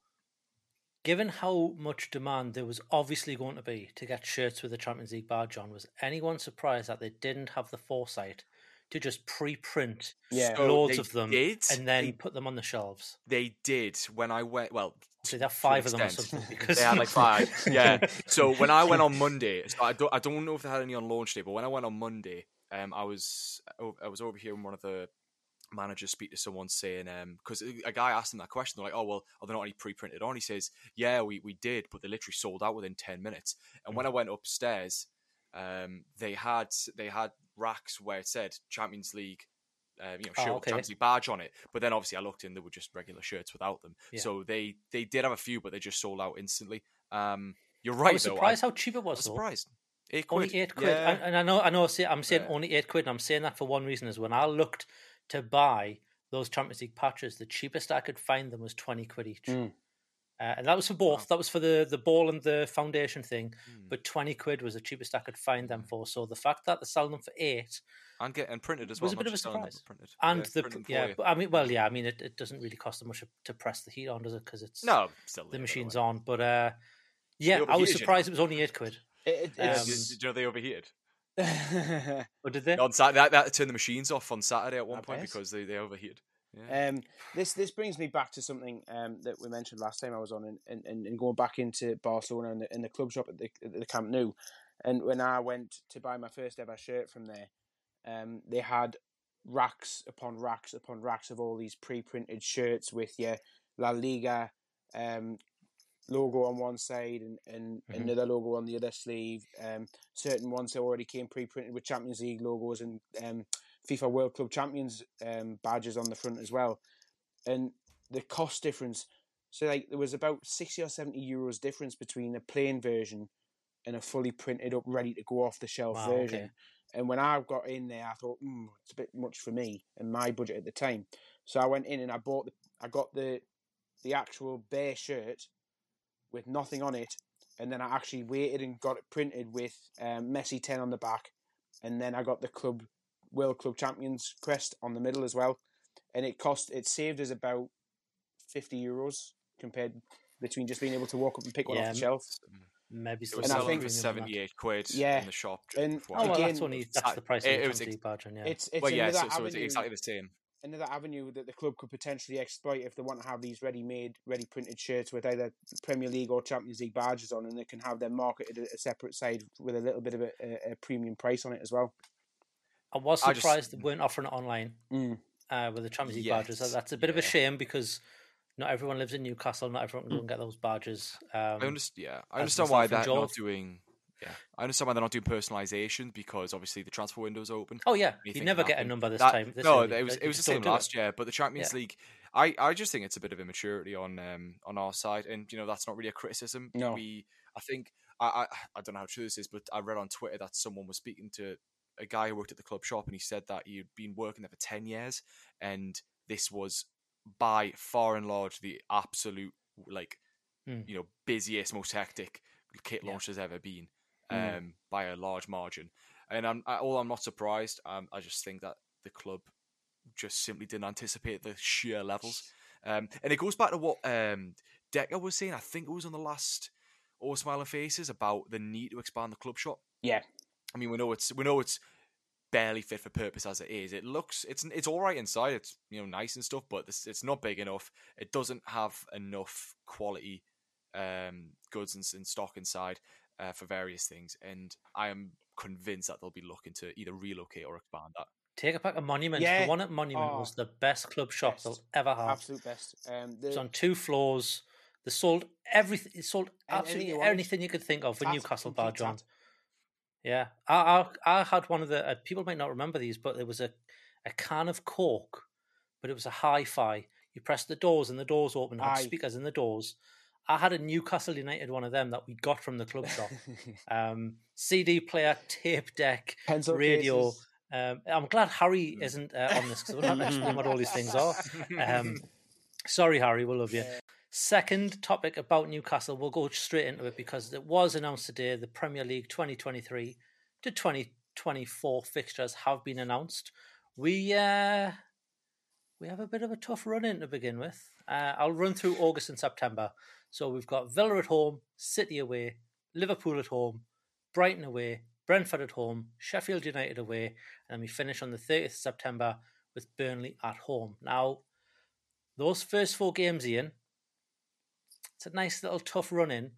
Given how much demand there was obviously going to be to get shirts with the Champions League badge on, was anyone surprised that they didn't have the foresight to just pre-print Yeah. So loads they of them did. and then They- put them on the shelves? They did when I went. Well, So they have five of them or something because They had like five. yeah. So when I went on Monday, so I don't, I don't know if they had any on launch day, but when I went on Monday, um, I was I was over here and one of the managers speak to someone saying um because a guy asked him that question they're like oh well are there not any pre-printed on he says yeah we, we did but they literally sold out within 10 minutes and Hmm. when i went upstairs um they had they had racks where it said champions league uh, you know, Oh, shirt with. Champions League badge on it, but then obviously I looked and there were just regular shirts without them. Yeah. So they they did have a few, but they just sold out instantly. Um, you're right. I was though. surprised I, how cheap it was. I was. was though. surprised. Eight quid. Only eight quid, Yeah. and, and I know, I know. say- I'm saying Yeah. only eight quid, and I'm saying that for one reason: is when I looked to buy those Champions League patches, the cheapest I could find them was twenty quid each, Mm. Uh, and that was for both. That was for the the ball and the foundation thing, Hmm. but twenty quid was the cheapest I could find them for. So the fact that they're selling them for eight and get and printed as well. was a bit of a just selling them, surprise. And Yeah, the yeah, you. I mean, well, yeah, I mean, it, it doesn't really cost them much to press the heat on, does it? Because it's no, still the machine's way. on. But uh, yeah, I was overheated, you know. surprised it was only eight quid. It, Yeah, it's, did, did you know they overheated? Or did they? On Saturday, that, that turned the machines off on Saturday at one I point bet. because they, they overheated. Yeah. Um, this this brings me back to something um, that we mentioned last time I was on, and, and, and going back into Barcelona and the, and the club shop at the, at the Camp Nou, and when I went to buy my first ever shirt from there, um, they had racks upon racks upon racks of all these pre-printed shirts with your La Liga um, logo on one side and, and Mhm. another logo on the other sleeve. Um, certain ones that already came pre-printed with Champions League logos and um, FIFA World Club Champions um, badges on the front as well. And the cost difference, so like there was about sixty or seventy euros difference between a plain version and a fully printed up, ready to go off the shelf Wow, version. okay. And when I got in there, I thought, mm, it's a bit much for me and my budget at the time. So I went in and I bought the, I got the, the actual bare shirt with nothing on it, and then I actually waited and got it printed with um, Messi ten on the back, and then I got the club World Club Champions crest on the middle as well, and it cost it saved us about fifty euros compared between just being able to walk up and pick one Yeah, off the shelf. Maybe It was And I think- for premium on that. 78 quid Yeah, in the shop. and before Oh I well, went. that's only that's the price of it- the it was Champions League badge, yeah. It's it's well, yeah, another so, so it's avenue, exactly the same. another avenue that the club could potentially exploit if they want to have these ready-made, ready-printed shirts with either Premier League or Champions League badges on, and they can have them marketed at a separate side with a little bit of a, a, a premium price on it as well. I was I just- surprised they weren't offering it online Mm. uh, with the Champions League badges. That's a bit of a shame because not everyone lives in Newcastle. Not everyone can and get those badges. Um, I understand. Yeah, I understand why they're not doing. Yeah, I understand why they're not doing personalization because obviously the transfer window's open. Oh yeah, you never get a number this That- time. This no, it was it was the same don't it. last year, but the Champions Yeah. League, I, I just think it's a bit of immaturity on um on our side, and you know that's not really a criticism. No. we I think I, I I don't know how true this is, but I read on Twitter that someone was speaking to a guy who worked at the club shop, and he said that he'd been working there for ten years, and this was by far and large the absolute like Hmm. you know busiest, most hectic kit Yeah. launch there's ever been Mm. um, by a large margin. And I'm I, all I'm not surprised. Um, I just think that the club just simply didn't anticipate the sheer levels. Um, and it goes back to what um, Decker was saying. I think it was on the last All Smiling Faces about the need to expand the club shop. Yeah, I mean, we know it's we know it's barely fit for purpose as it is. It looks it's it's all right inside. It's you know nice and stuff, but it's, it's not big enough. It doesn't have enough quality um, goods and, in stock inside uh, for various things. And I am convinced that they'll be looking to either relocate or expand that. Take a back to Monument. Yeah. The one at Monument Oh, was the best club shop best. they'll ever have. absolute best. Um, It's the, on two floors. They sold everything. They sold absolutely anything you wanted. anything you could think of for Newcastle Bar badge on. tat. Yeah, I, I I had one of the uh, people might not remember these, but there was a a can of Coke, but it was a hi-fi. You press the doors and the doors open. Had Aye. speakers in the doors. I had a Newcastle United one of them that we got from the club shop. um, CD player, tape deck, Pencil radio. cases. Um, I'm glad Harry isn't uh, on this because we're not explaining what all these things are. Um, sorry, Harry, we love you. Second topic about Newcastle, we'll go straight into it because it was announced today the Premier League 2023 to 2024 fixtures have been announced. We uh, we have a bit of a tough run in to begin with. Uh, I'll run through August and September. So we've got Villa at home, City away, Liverpool at home, Brighton away, Brentford at home, Sheffield United away, and then we finish on the 30th of September with Burnley at home. Now, those first four games, Iain, it's a nice little tough run in.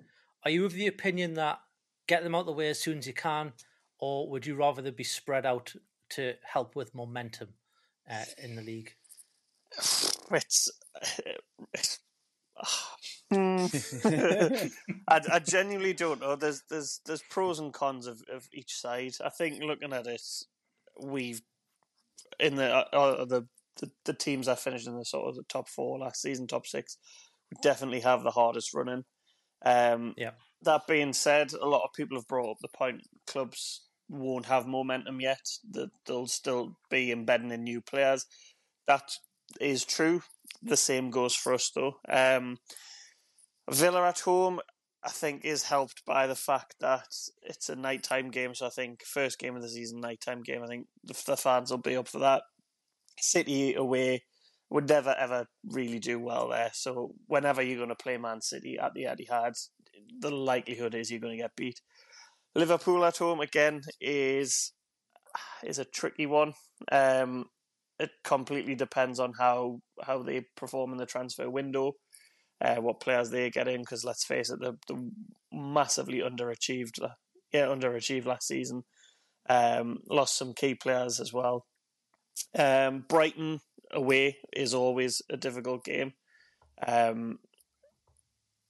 Are you of the opinion that get them out the way as soon as you can, or would you rather they be spread out to help with momentum uh, in the league? It's. it's. I, I genuinely don't know. There's there's there's pros and cons of, of each side. I think looking at it, we've in the uh, uh, the, the the teams that finished in the sort of the top four last season, top six, we definitely have the hardest running. Um, Yeah. That being said, a lot of people have brought up the point clubs won't have momentum yet. That they'll still be embedding in new players. That is true. The same goes for us though. Um, Villa at home, I think, is helped by the fact that it's a nighttime game. So I think first game of the season, nighttime game. I think the, the fans will be up for that. City away would never ever really do well there. So whenever you're going to play Man City at the Etihad, the likelihood is you're going to get beat. Liverpool at home again is is a tricky one. Um, it completely depends on how how they perform in the transfer window, uh, what players they get in. Because let's face it, they massively underachieved. Yeah, underachieved last season. Um, lost some key players as well. Um, Brighton away is always a difficult game. Um,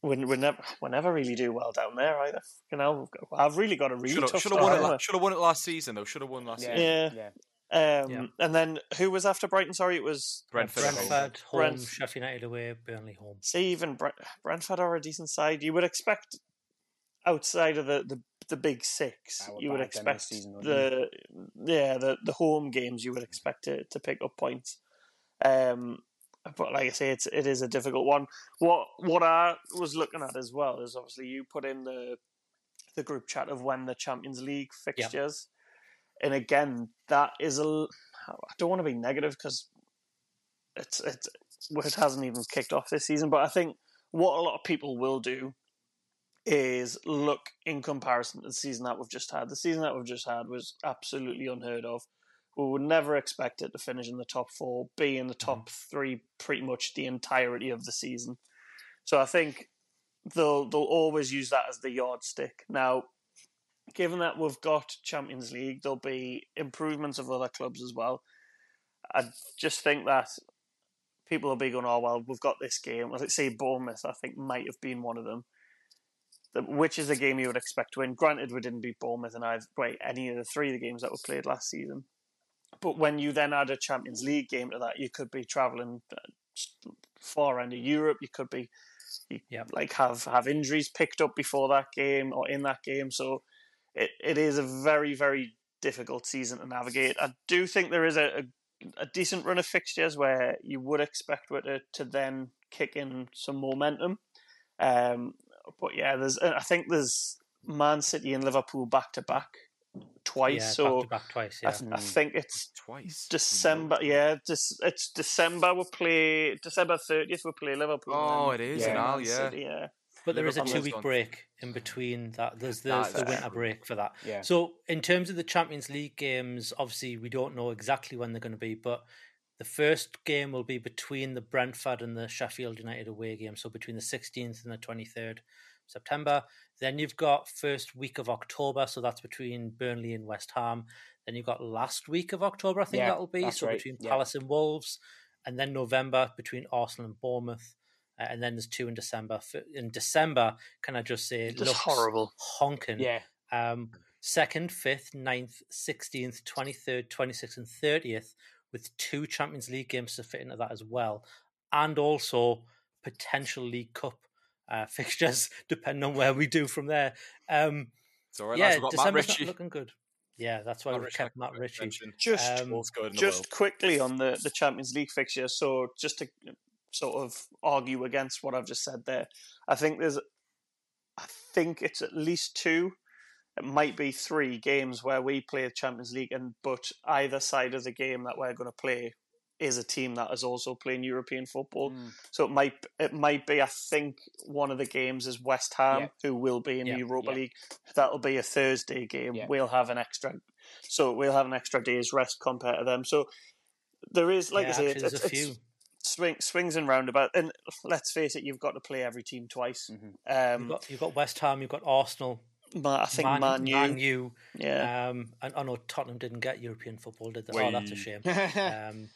we, we never we never really do well down there either. You know, I've really got a really Should have, tough should have won it. la- Should have won it last season though. Should have won last Yeah. season. Yeah. yeah. Um, Yeah. And then who was after Brighton? Sorry, it was Brentford. at home. Brentford home, Brent- Sheffield United away, Burnley home. See, even Brent, Brentford are a decent side. You would expect outside of the, the, the big six, you would bad then this expect season, wouldn't the yeah the the home games. You would expect to, to pick up points. Um, but like I say, it's it is a difficult one. What what I was looking at as well is obviously you put in the the group chat of when the Champions League fixtures, and again that is a I don't want to be negative because it's it's it hasn't even kicked off this season. But I think what a lot of people will do is look in comparison to the season that we've just had. The season that we've just had was absolutely unheard of. We would never expect it to finish in the top four, be in the top mm-hmm. three pretty much the entirety of the season. So I think they'll they'll always use that as the yardstick. Now, given that we've got Champions League, there'll be improvements of other clubs as well. I just think that people will be going, oh, well, we've got this game. Let's say Bournemouth, I think, might have been one of them. The- Which is a game you would expect to win. Granted, we didn't beat Bournemouth in either, wait, any of the three of the games that were played last season. But when you then add a Champions League game to that, you could be travelling uh, far end of Europe. You could be, you, Yep. like, have, have injuries picked up before that game or in that game. So it, it is a very, very difficult season to navigate. I do think there is a, a, a decent run of fixtures where you would expect it to, to then kick in some momentum. Um, but yeah, there's I think there's Man City and Liverpool back to back twice. yeah, so back to back twice. I, Yeah, th- I mm. think it's Twice. December. Yeah, this it's December. We will play December thirtieth. We will play Liverpool. Oh, it is we play now, yeah. City, yeah. but there is a two week on- break in between that. There's the, That's the winter true. break for that. Yeah. So in terms of the Champions League games, obviously we don't know exactly when they're going to be, but the first game will be between the Brentford and the Sheffield United away game, so between the 16th and the 23rd September. Then you've got first week of October, so that's between Burnley and West Ham. Then you've got last week of October, I think Yeah, that'll be, so right, between yeah. Palace and Wolves, and then November between Arsenal and Bournemouth. uh, and then there's two in December. In December, can I just say, it looks horrible. honking. Yeah. Um, second, fifth, ninth, sixteenth, twenty third, twenty sixth, and thirtieth, with two Champions League games to fit into that as well, and also potential League Cup uh, fixtures, depending on where we do from there. Um, It's all right, yeah, lads. We've got Matt December's Ritchie. not looking good. Yeah, that's why Matt we Ritchie, kept I Matt Ritchie. mention. Just Um, Most the just quickly on the, the Champions League fixture, so just to sort of argue against what I've just said there, I think there's, I think it's at least two, it might be three games where we play the Champions League, and but either side of the game that we're going to play is a team that is also playing European football. Mm. So it might it might be I think one of the games is West Ham, Yeah. who will be in Yeah, the Europa yeah. League. That'll be a Thursday game. Yeah. We'll have an extra, so we'll have an extra day's rest compared to them. So there is, like yeah, I say, actually, it's, there's it's, a few. it's swing, swings and roundabouts. And let's face it, you've got to play every team twice. Um, You've got, you've got West Ham, you've got Arsenal, Ma- I think Man, Man, U. Man U. yeah. Um, and I know Tottenham didn't get European football, did they? Oh, that's a shame. Um,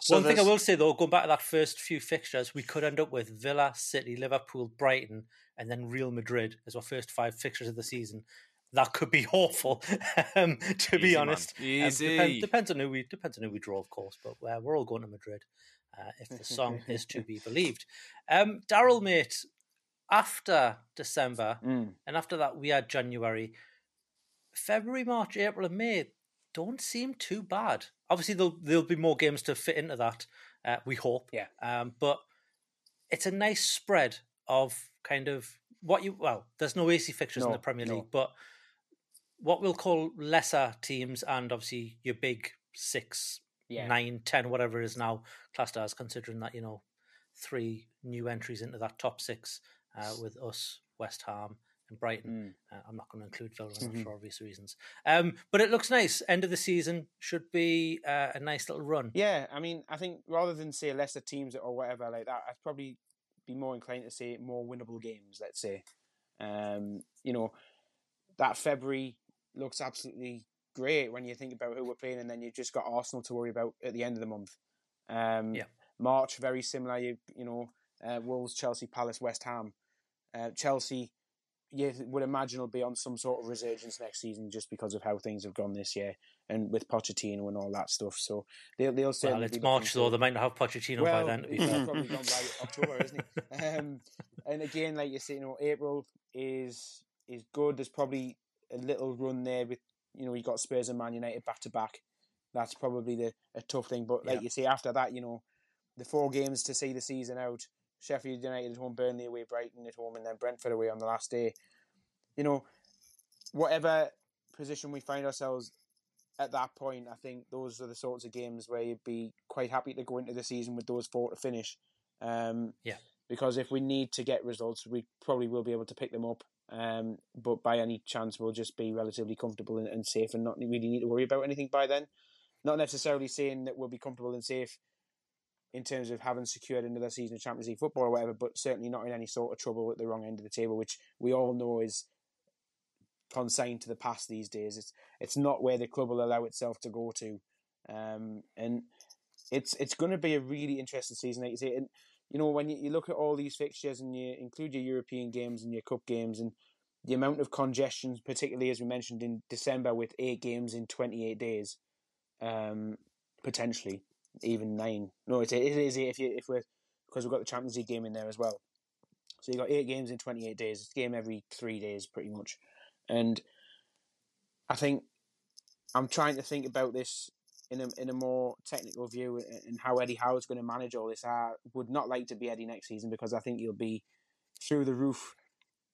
So One thing I will say though, going back to that first few fixtures, we could end up with Villa, City, Liverpool, Brighton, and then Real Madrid as our first five fixtures of the season. That could be awful, um, to be Easy, man. honest. Um, Easy. depends, depends on who we depends on who we draw, of course. But uh, we're all going to Madrid, uh, if the song is to be believed. Um, Daryl, mate, after December, Mm. and after that we had January, February, March, April, and May don't seem too bad. Obviously, there'll there'll be more games to fit into that. Uh, we hope. Yeah. Um, but it's a nice spread of kind of what you well. There's no AC fixtures in the Premier no. League, but what we'll call lesser teams and obviously your big six, Yeah. nine, ten, whatever it is now classed as, considering that you know three new entries into that top six uh, with us, West Ham, and Brighton. Mm. Uh, I'm not going to include Villa Mhm. for obvious reasons. Um, but it looks nice. End of the season should be uh, a nice little run. Yeah, I mean, I think rather than say lesser teams or whatever like that, I'd probably be more inclined to say more winnable games. Let's say, um, you know, that February looks absolutely great when you think about who we're playing, and then you've just got Arsenal to worry about at the end of the month. Um, Yeah. March very similar. You you know, uh, Wolves, Chelsea, Palace, West Ham, uh, Chelsea. You would imagine will be on some sort of resurgence next season just because of how things have gone this year and with Pochettino and all that stuff. So they'll they'll Well, certainly it's be March though. They might not have Pochettino well, by then. He's probably gone by October, isn't he? Um, and again, like you say, you know, April is is good. There's probably a little run there with you know you got Spurs and Man United back to back. That's probably the a tough thing. But like Yeah. you say, after that, you know, the four games to see the season out: Sheffield United at home, Burnley away, Brighton at home, and then Brentford away on the last day. You know, whatever position we find ourselves at that point, I think those are the sorts of games where you'd be quite happy to go into the season with those four to finish. Um, Yeah. Because if we need to get results, we probably will be able to pick them up. Um, but by any chance, we'll just be relatively comfortable and, and safe and not really need to worry about anything by then. Not necessarily saying that we'll be comfortable and safe in terms of having secured another season of Champions League football or whatever, but certainly not in any sort of trouble at the wrong end of the table, which we all know is consigned to the past these days. It's it's not where the club will allow itself to go to, um, and it's it's going to be a really interesting season, like you say. And you know when you, you look at all these fixtures and you include your European games and your cup games and the amount of congestion, particularly as we mentioned in December with eight games in twenty eight days, um, potentially even nine. No, it, it is eight if you if we're because we've got the Champions League game in there as well. So you got eight games in twenty eight days. It's game every three days, pretty much. And I think I'm trying to think about this in a in a more technical view and how Eddie Howe's going to manage all this. I would not like to be Eddie next season because I think he'll be through the roof,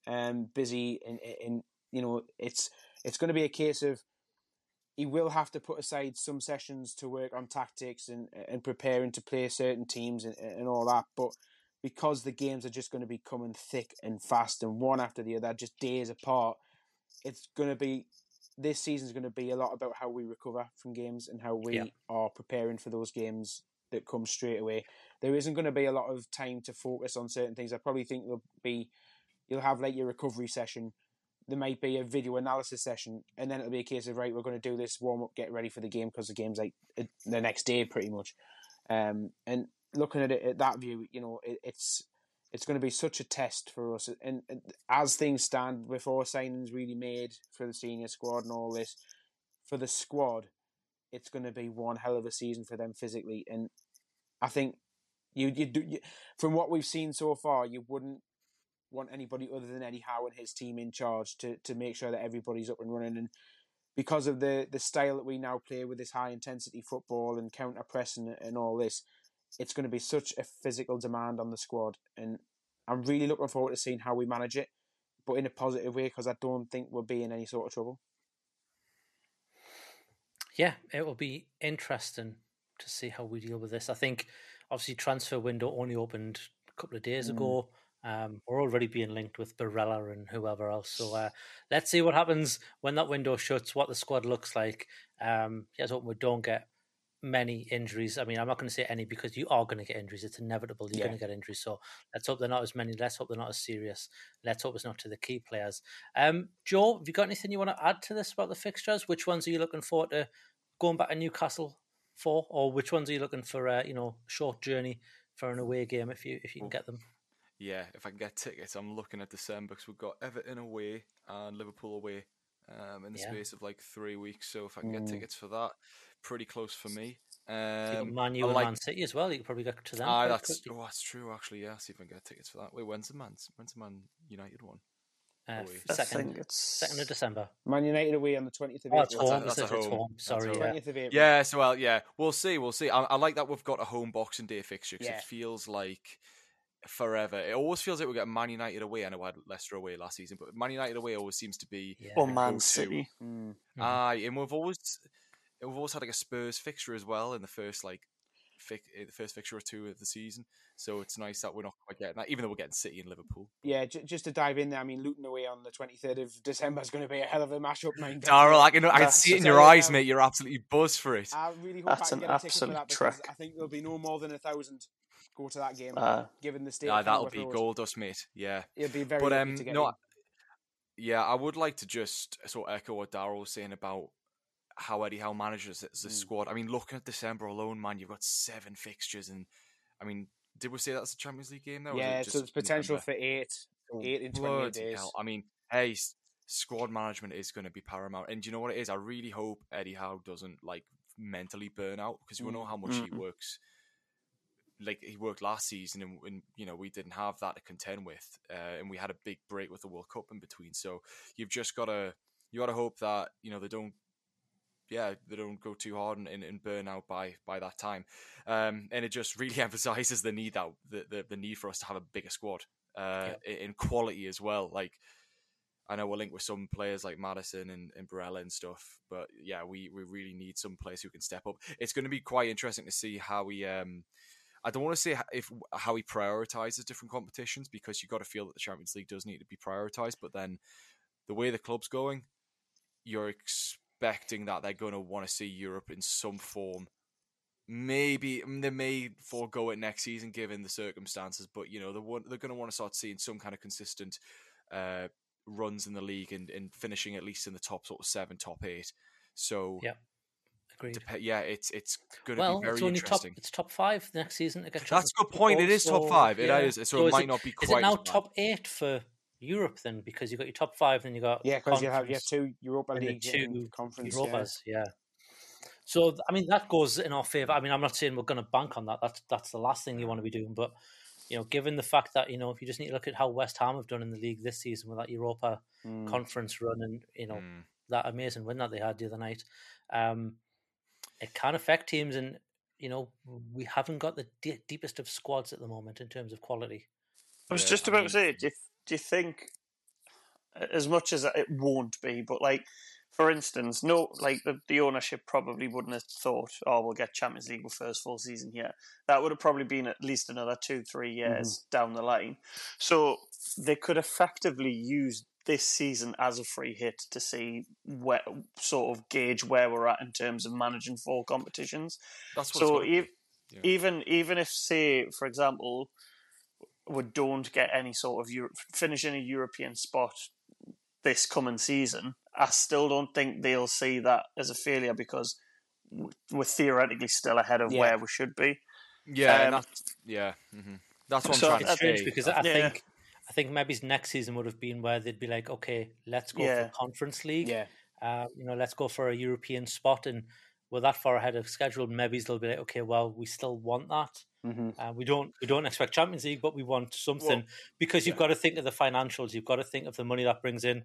um, busy and in you know it's it's going to be a case of he will have to put aside some sessions to work on tactics and and preparing to play certain teams and, and all that, but because the games are just going to be coming thick and fast and one after the other, just days apart, it's going to be this season is going to be a lot about how we recover from games and how we Yeah. are preparing for those games that come straight away. There isn't going to be a lot of time to focus on certain things. I probably think there'll be you'll have like your recovery session. There might be a video analysis session, and then it'll be a case of right, we're going to do this warm up, get ready for the game because the game's like the next day, pretty much. Um, and looking at it at that view, you know, it, it's it's going to be such a test for us. And, and as things stand, before signings really made for the senior squad and all this, for the squad, it's going to be one hell of a season for them physically. And I think you you do you, from what we've seen so far, you wouldn't want anybody other than Eddie Howe and his team in charge to to make sure that everybody's up and running. And because of the the style that we now play with this high intensity football and counter pressing and all this, it's going to be such a physical demand on the squad. And I'm really looking forward to seeing how we manage it, but in a positive way because I don't think we'll be in any sort of trouble. Yeah, it will be interesting to see how we deal with this. I think obviously transfer window only opened a couple of days mm. ago. Um, we're already being linked with Barella and whoever else. So uh, let's see what happens when that window shuts, what the squad looks like. Um, yes, hope we don't get many injuries. I mean, I'm not going to say any because you are going to get injuries. It's inevitable. You're yeah. going to get injuries. So let's hope they're not as many. Let's hope they're not as serious. Let's hope it's not to the key players. Um, Joe, have you got anything you want to add to this about the fixtures? Which ones are you looking forward to going back to Newcastle for, or which ones are you looking for? Uh, you know, short journey for an away game if you if you can get them. Yeah, if I can get tickets, I'm looking at December because we've got Everton away and Liverpool away um, in the yeah. space of like three weeks. So if I can get mm. tickets for that, pretty close for me. Um, Man U and like, Man City as well. You could probably get to them. Ah, that's quickly. oh, that's true. Actually, yeah. See if I can get tickets for that. Wait, when's the Man? When's the Man United one? Uh, second, second of December. Man United away on the twentieth of oh, April. Home. That's, that's, home. home. Sorry, twentieth yeah. of April. Yeah, so well, yeah, we'll see, we'll see. I, I like that we've got a home Boxing Day fixture because yeah. it feels like forever. It always feels like we get Man United away. I know we had Leicester away last season, but Man United away always seems to be yeah. or Man City. Mm. Aye, and we've always we've always had like a Spurs fixture as well in the first like the first fixture or two of the season. So it's nice that we're not quite getting that, even though we're getting City and Liverpool. Yeah, j- just to dive in there, I mean, Luton away on the 23rd of December is going to be a hell of a mashup, mate. Daryl, I can, I can see it in your eyes, mate. You're absolutely buzzed for it. I really hope That's I can get a ticket for that because I think there'll be no more than a thousand go to that game, uh, given the state. Yeah, that'll be gold dust, mate. Yeah, it'll be very. But um, no, yeah, I would like to just sort of echo what Daryl was saying about how Eddie Howe manages the mm. squad. I mean, looking at December alone, man, you've got seven fixtures, and I mean, did we say that's a Champions League game though? Yeah, so there's potential November? for eight, eight in twenty days. Hell. I mean, hey, squad management is going to be paramount, and do you know what it is? I really hope Eddie Howe doesn't like mentally burn out because you mm. know how much mm-hmm. he works. Like he worked last season, and, and, you know we didn't have that to contend with, uh, and we had a big break with the World Cup in between. So you've just got to you got to hope that you know they don't yeah, they don't go too hard and, and, and burn out by by that time. Um, and it just really emphasizes the need that the, the, the need for us to have a bigger squad uh, yeah. in quality as well. Like I know we're linked with some players like Maddison and, and Barella and stuff, but yeah, we, we really need some players who can step up. It's going to be quite interesting to see how we. Um, I don't want to say if how he prioritizes different competitions because you got to feel that the Champions League does need to be prioritized, but then the way the club's going, you're expecting that they're going to want to see Europe in some form. Maybe mm, they may forego it next season given the circumstances, but you know they're, they're going to want to start seeing some kind of consistent uh, runs in the league and, and finishing at least in the top sort of seven, top eight. So yeah. Agreed. Dep- yeah, it's it's going to well, be very it's only interesting. Top, it's top five next season. That's a good point. It is top five. It yeah. is. So, so it might it, not be quite. Is it now top eight for Europe then because you've got your top five, then you got yeah, because you have you have two Europa League two conference Europas, yeah. yeah. So I mean that goes in our favour. I mean I'm not saying we're going to bank on that. That's that's the last thing you want to be doing. But you know, given the fact that you know, if you just need to look at how West Ham have done in the league this season with that Europa mm. conference run and you know mm. that amazing win that they had the other night, um, it can affect teams. And you know, we haven't got the d- deepest of squads at the moment in terms of quality. I was yeah, just about I mean, to say, if do you think, as much as it won't be, but like, for instance, no, like the, the ownership probably wouldn't have thought, oh, we'll get Champions League with first full season here. That would have probably been at least another two, three years mm-hmm. down the line. So they could effectively use this season as a free hit to see where sort of gauge where we're at in terms of managing four competitions. That's so. E- yeah. Even even if say, for example, we don't get any sort of Euro- finish in a European spot this coming season, I still don't think they'll see that as a failure because we're theoretically still ahead of yeah. where we should be. Yeah, um, yeah. Mm-hmm. That's what I'm So trying to It's say. because I I Yeah. think I think maybe next season would have been where they'd be like, okay, let's go Yeah. for Conference League. Yeah. Uh, you know, let's go for a European spot, and we're that far ahead of schedule. Maybe they'll be like, okay, well, we still want that. hmm Uh, we don't we don't expect Champions League, but we want something because you've got to think of the financials. You've got to think of the money that brings in,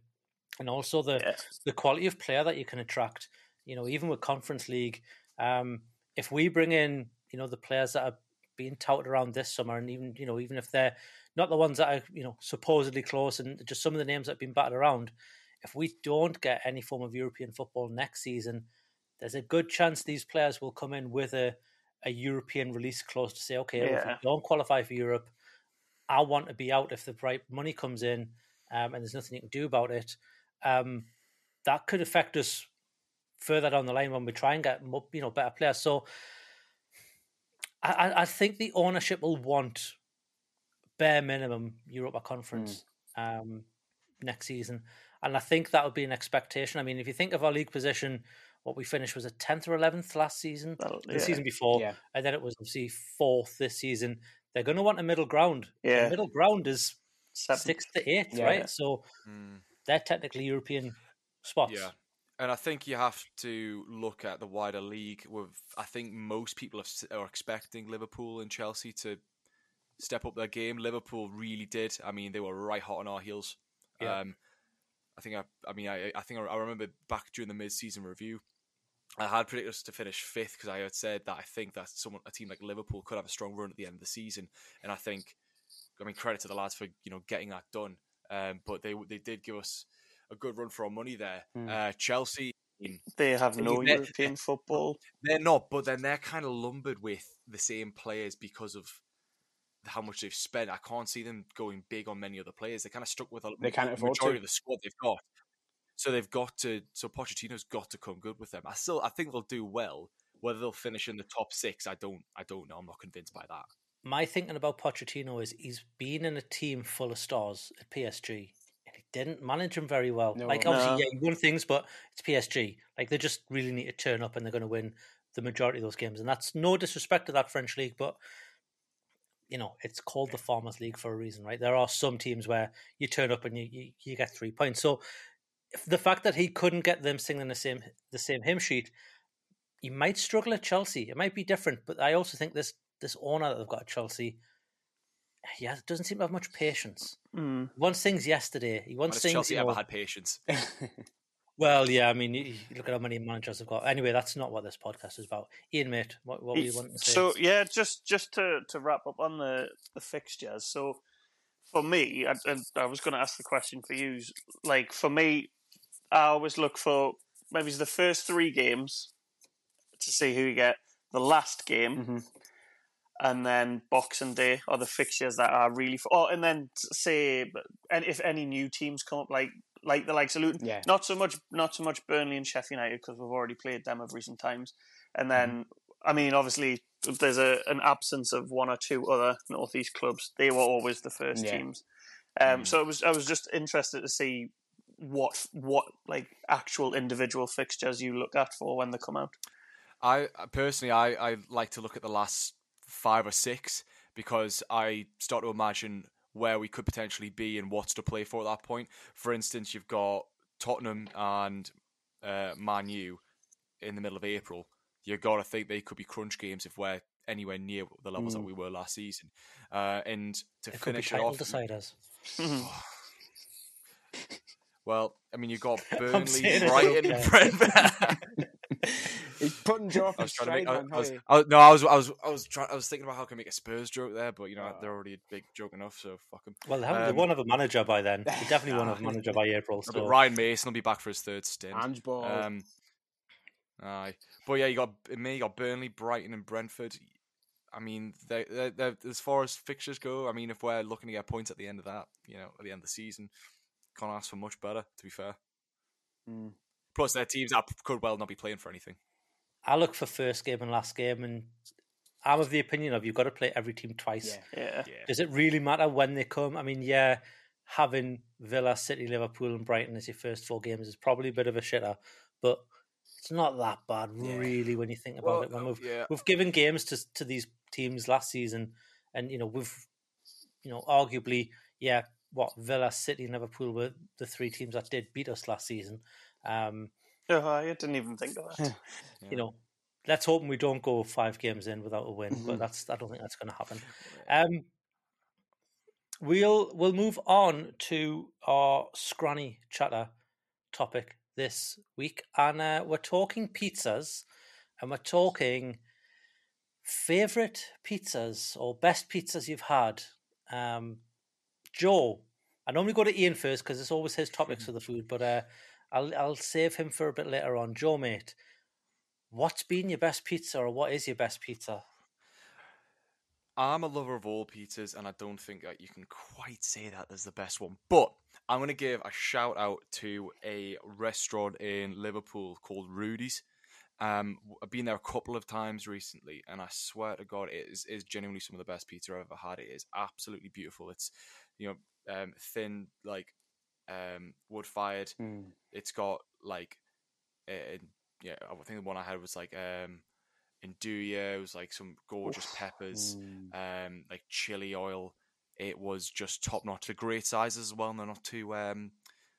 and also the Yeah. the quality of player that you can attract. You know, even with Conference League, um, if we bring in you know the players that are being touted around this summer, and even you know even if they're not the ones that are you know supposedly close, and just some of the names that have been batted around, if we don't get any form of European football next season, there's a good chance these players will come in with a a European release clause to say, okay, if we don't qualify for Europe, I want to be out if the right money comes in, um, and there's nothing you can do about it. Um, that could affect us further down the line when we try and get you know better players. So I, I- I think the ownership will want bare minimum Europa Conference um, next season, and I think that would be an expectation. I mean, if you think of our league position, what we finished was a tenth or eleventh last season, Well, the yeah. season before, Yeah. and then it was obviously fourth this season. They're going to want a middle ground. The Yeah. middle ground is Seven. sixth to eighth, Yeah. right? So Mm. they're technically European spots. Yeah. And I think you have to look at the wider league. With I think most people are expecting Liverpool and Chelsea to step up their game. Liverpool really did. I mean, they were right hot on our heels. Yeah. Um, I think I, I mean, I, I think I, I remember back during the mid-season review, I had predicted us to finish fifth because I had said that I think that someone, a team like Liverpool, could have a strong run at the end of the season, and I think, I mean, credit to the lads for you know getting that done. Um, but they they did give us a good run for our money there. Mm. Uh, Chelsea, They have no European football. they're not, but then they're kind of lumbered with the same players because of how much they've spent. I can't see them going big on many other players. They're kind of stuck with a They can't the afford majority to. of the squad they've got. So they've got to. So Pochettino's got to come good with them. I still, I think they'll do well. Whether they'll finish in the top six, I don't, I don't know. I'm not convinced by that. My thinking about Pochettino is he's been in a team full of stars at PSG and he didn't manage them very well. No. like obviously, No. yeah, he won things, but it's PSG. Like they just really need to turn up and they're going to win the majority of those games. And that's no disrespect to that French league, but you know it's called the Farmers League for a reason, right? There are some teams where you turn up and you you, you get three points. So if the fact that he couldn't get them singing the same the same hymn sheet, he might struggle at Chelsea. It might be different, but I also think this this owner that they've got at Chelsea, yeah, doesn't seem to have much patience. Mm. He wants things yesterday. He wants has things. Chelsea you ever had patience? well, yeah, I mean, you, you look at how many managers they've got. Anyway, that's not what this podcast is about. Iain, mate, what, what were you wanting to say? So yeah, just just to, to wrap up on the, the fixtures. So for me, I, and I was going to ask the question for you. Like for me, I always look for maybe the first three games to see who you get. The last game, Mhm. and then Boxing Day are the fixtures that are really. For, oh, and then say, and if any new teams come up, like like the likes of Luton, Yeah. not so much, not so much Burnley and Sheffield United because we've already played them of recent times. And then, I mean, obviously, there's a an absence of one or two other northeast clubs. They were always the first Yeah. teams. Um, So it was, I was just interested to see what what like actual individual fixtures you look at for when they come out. I I- personally, I, I like to look at the last five or six because I start to imagine where we could potentially be and what's to play for at that point. For instance, you've got Tottenham and uh, Man U in the middle of April. You've got to think they could be crunch games if we're anywhere near the levels that Mm. we were last season. Uh, and to it could be finish it title off, deciders. well, I mean, you've got Burnley, Brighton, okay. Brentford. He's putting Joe off I was trying to make. I. I was, Holly. I was, no, I was, I was, I was trying. I was thinking about how I can make a Spurs joke there, but you know they're already a big joke enough, so fuck them. Well, they, haven't, Um, won't have a manager by then. They definitely won't have a manager by April. But So Ryan Mason will be back for his third stint. Ange Ball. Um, aye, but yeah, you got me. You got Burnley, Brighton, and Brentford. I mean, they, they, they, as far as fixtures go, I mean, if we're looking to get points at the end of that, you know, at the end of the season, can't ask for much better. To be fair. Mm. Plus, their teams that could well not be playing for anything. I look for first game and last game, and I'm of the opinion of you've got to play every team twice. Yeah. Yeah. Yeah. Does it really matter when they come? I mean, yeah, having Villa, City, Liverpool, and Brighton as your first four games is probably a bit of a shitter, but it's not that bad, Yeah. really, when you think about Well, it. When uh, we've yeah. we've given games to to these teams last season, and you know we've you know, arguably, yeah, what Villa, City, and Liverpool were the three teams that did beat us last season. Um, oh, I didn't even think of that. you know, let's hope we don't go five games in without a win, Mm-hmm. but that's I don't think that's going to happen. Um, we'll we'll move on to our scranny chatta topic this week, and uh, we're talking pizzas, and we're talking favorite pizzas or best pizzas you've had. Um, Joe, I normally go to Iain first because it's always his topics for the food, but uh, I'll I'll save him for a bit later on. Joe, mate, what's been your best pizza, or what is your best pizza? I'm a lover of all pizzas, and I don't think that you can quite say that there's the best one. But I'm going to give a shout out to a restaurant in Liverpool called Rudy's. Um, I've been there a couple of times recently, and I swear to God, it is, is genuinely some of the best pizza I've ever had. It is absolutely beautiful. It's you know um, thin, like um, wood fired. Mm. It's got like, uh, yeah, I think the one I had was like um, Induja. It was like some gorgeous peppers, um, like chili oil. It was just top notch. The great sizes as well, and they're not too um,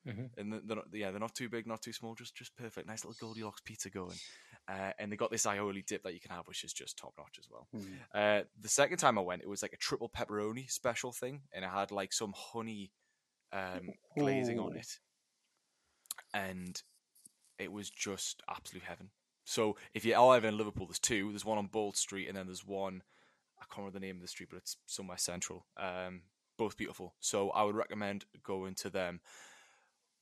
Mhm. and they're not, yeah, they're not too big, not too small, just just perfect. Nice little Goldilocks pizza going. Uh, and they got this aioli dip that you can have, which is just top notch as well. Uh, the second time I went, it was like a triple pepperoni special thing, and it had like some honey um, glazing on it, and it was just absolute heaven. So if you are ever in Liverpool, there's two. There's one on Bold Street, and then there's one. I can't remember the name of the street, but it's somewhere central. Um, both beautiful. So I would recommend going to them.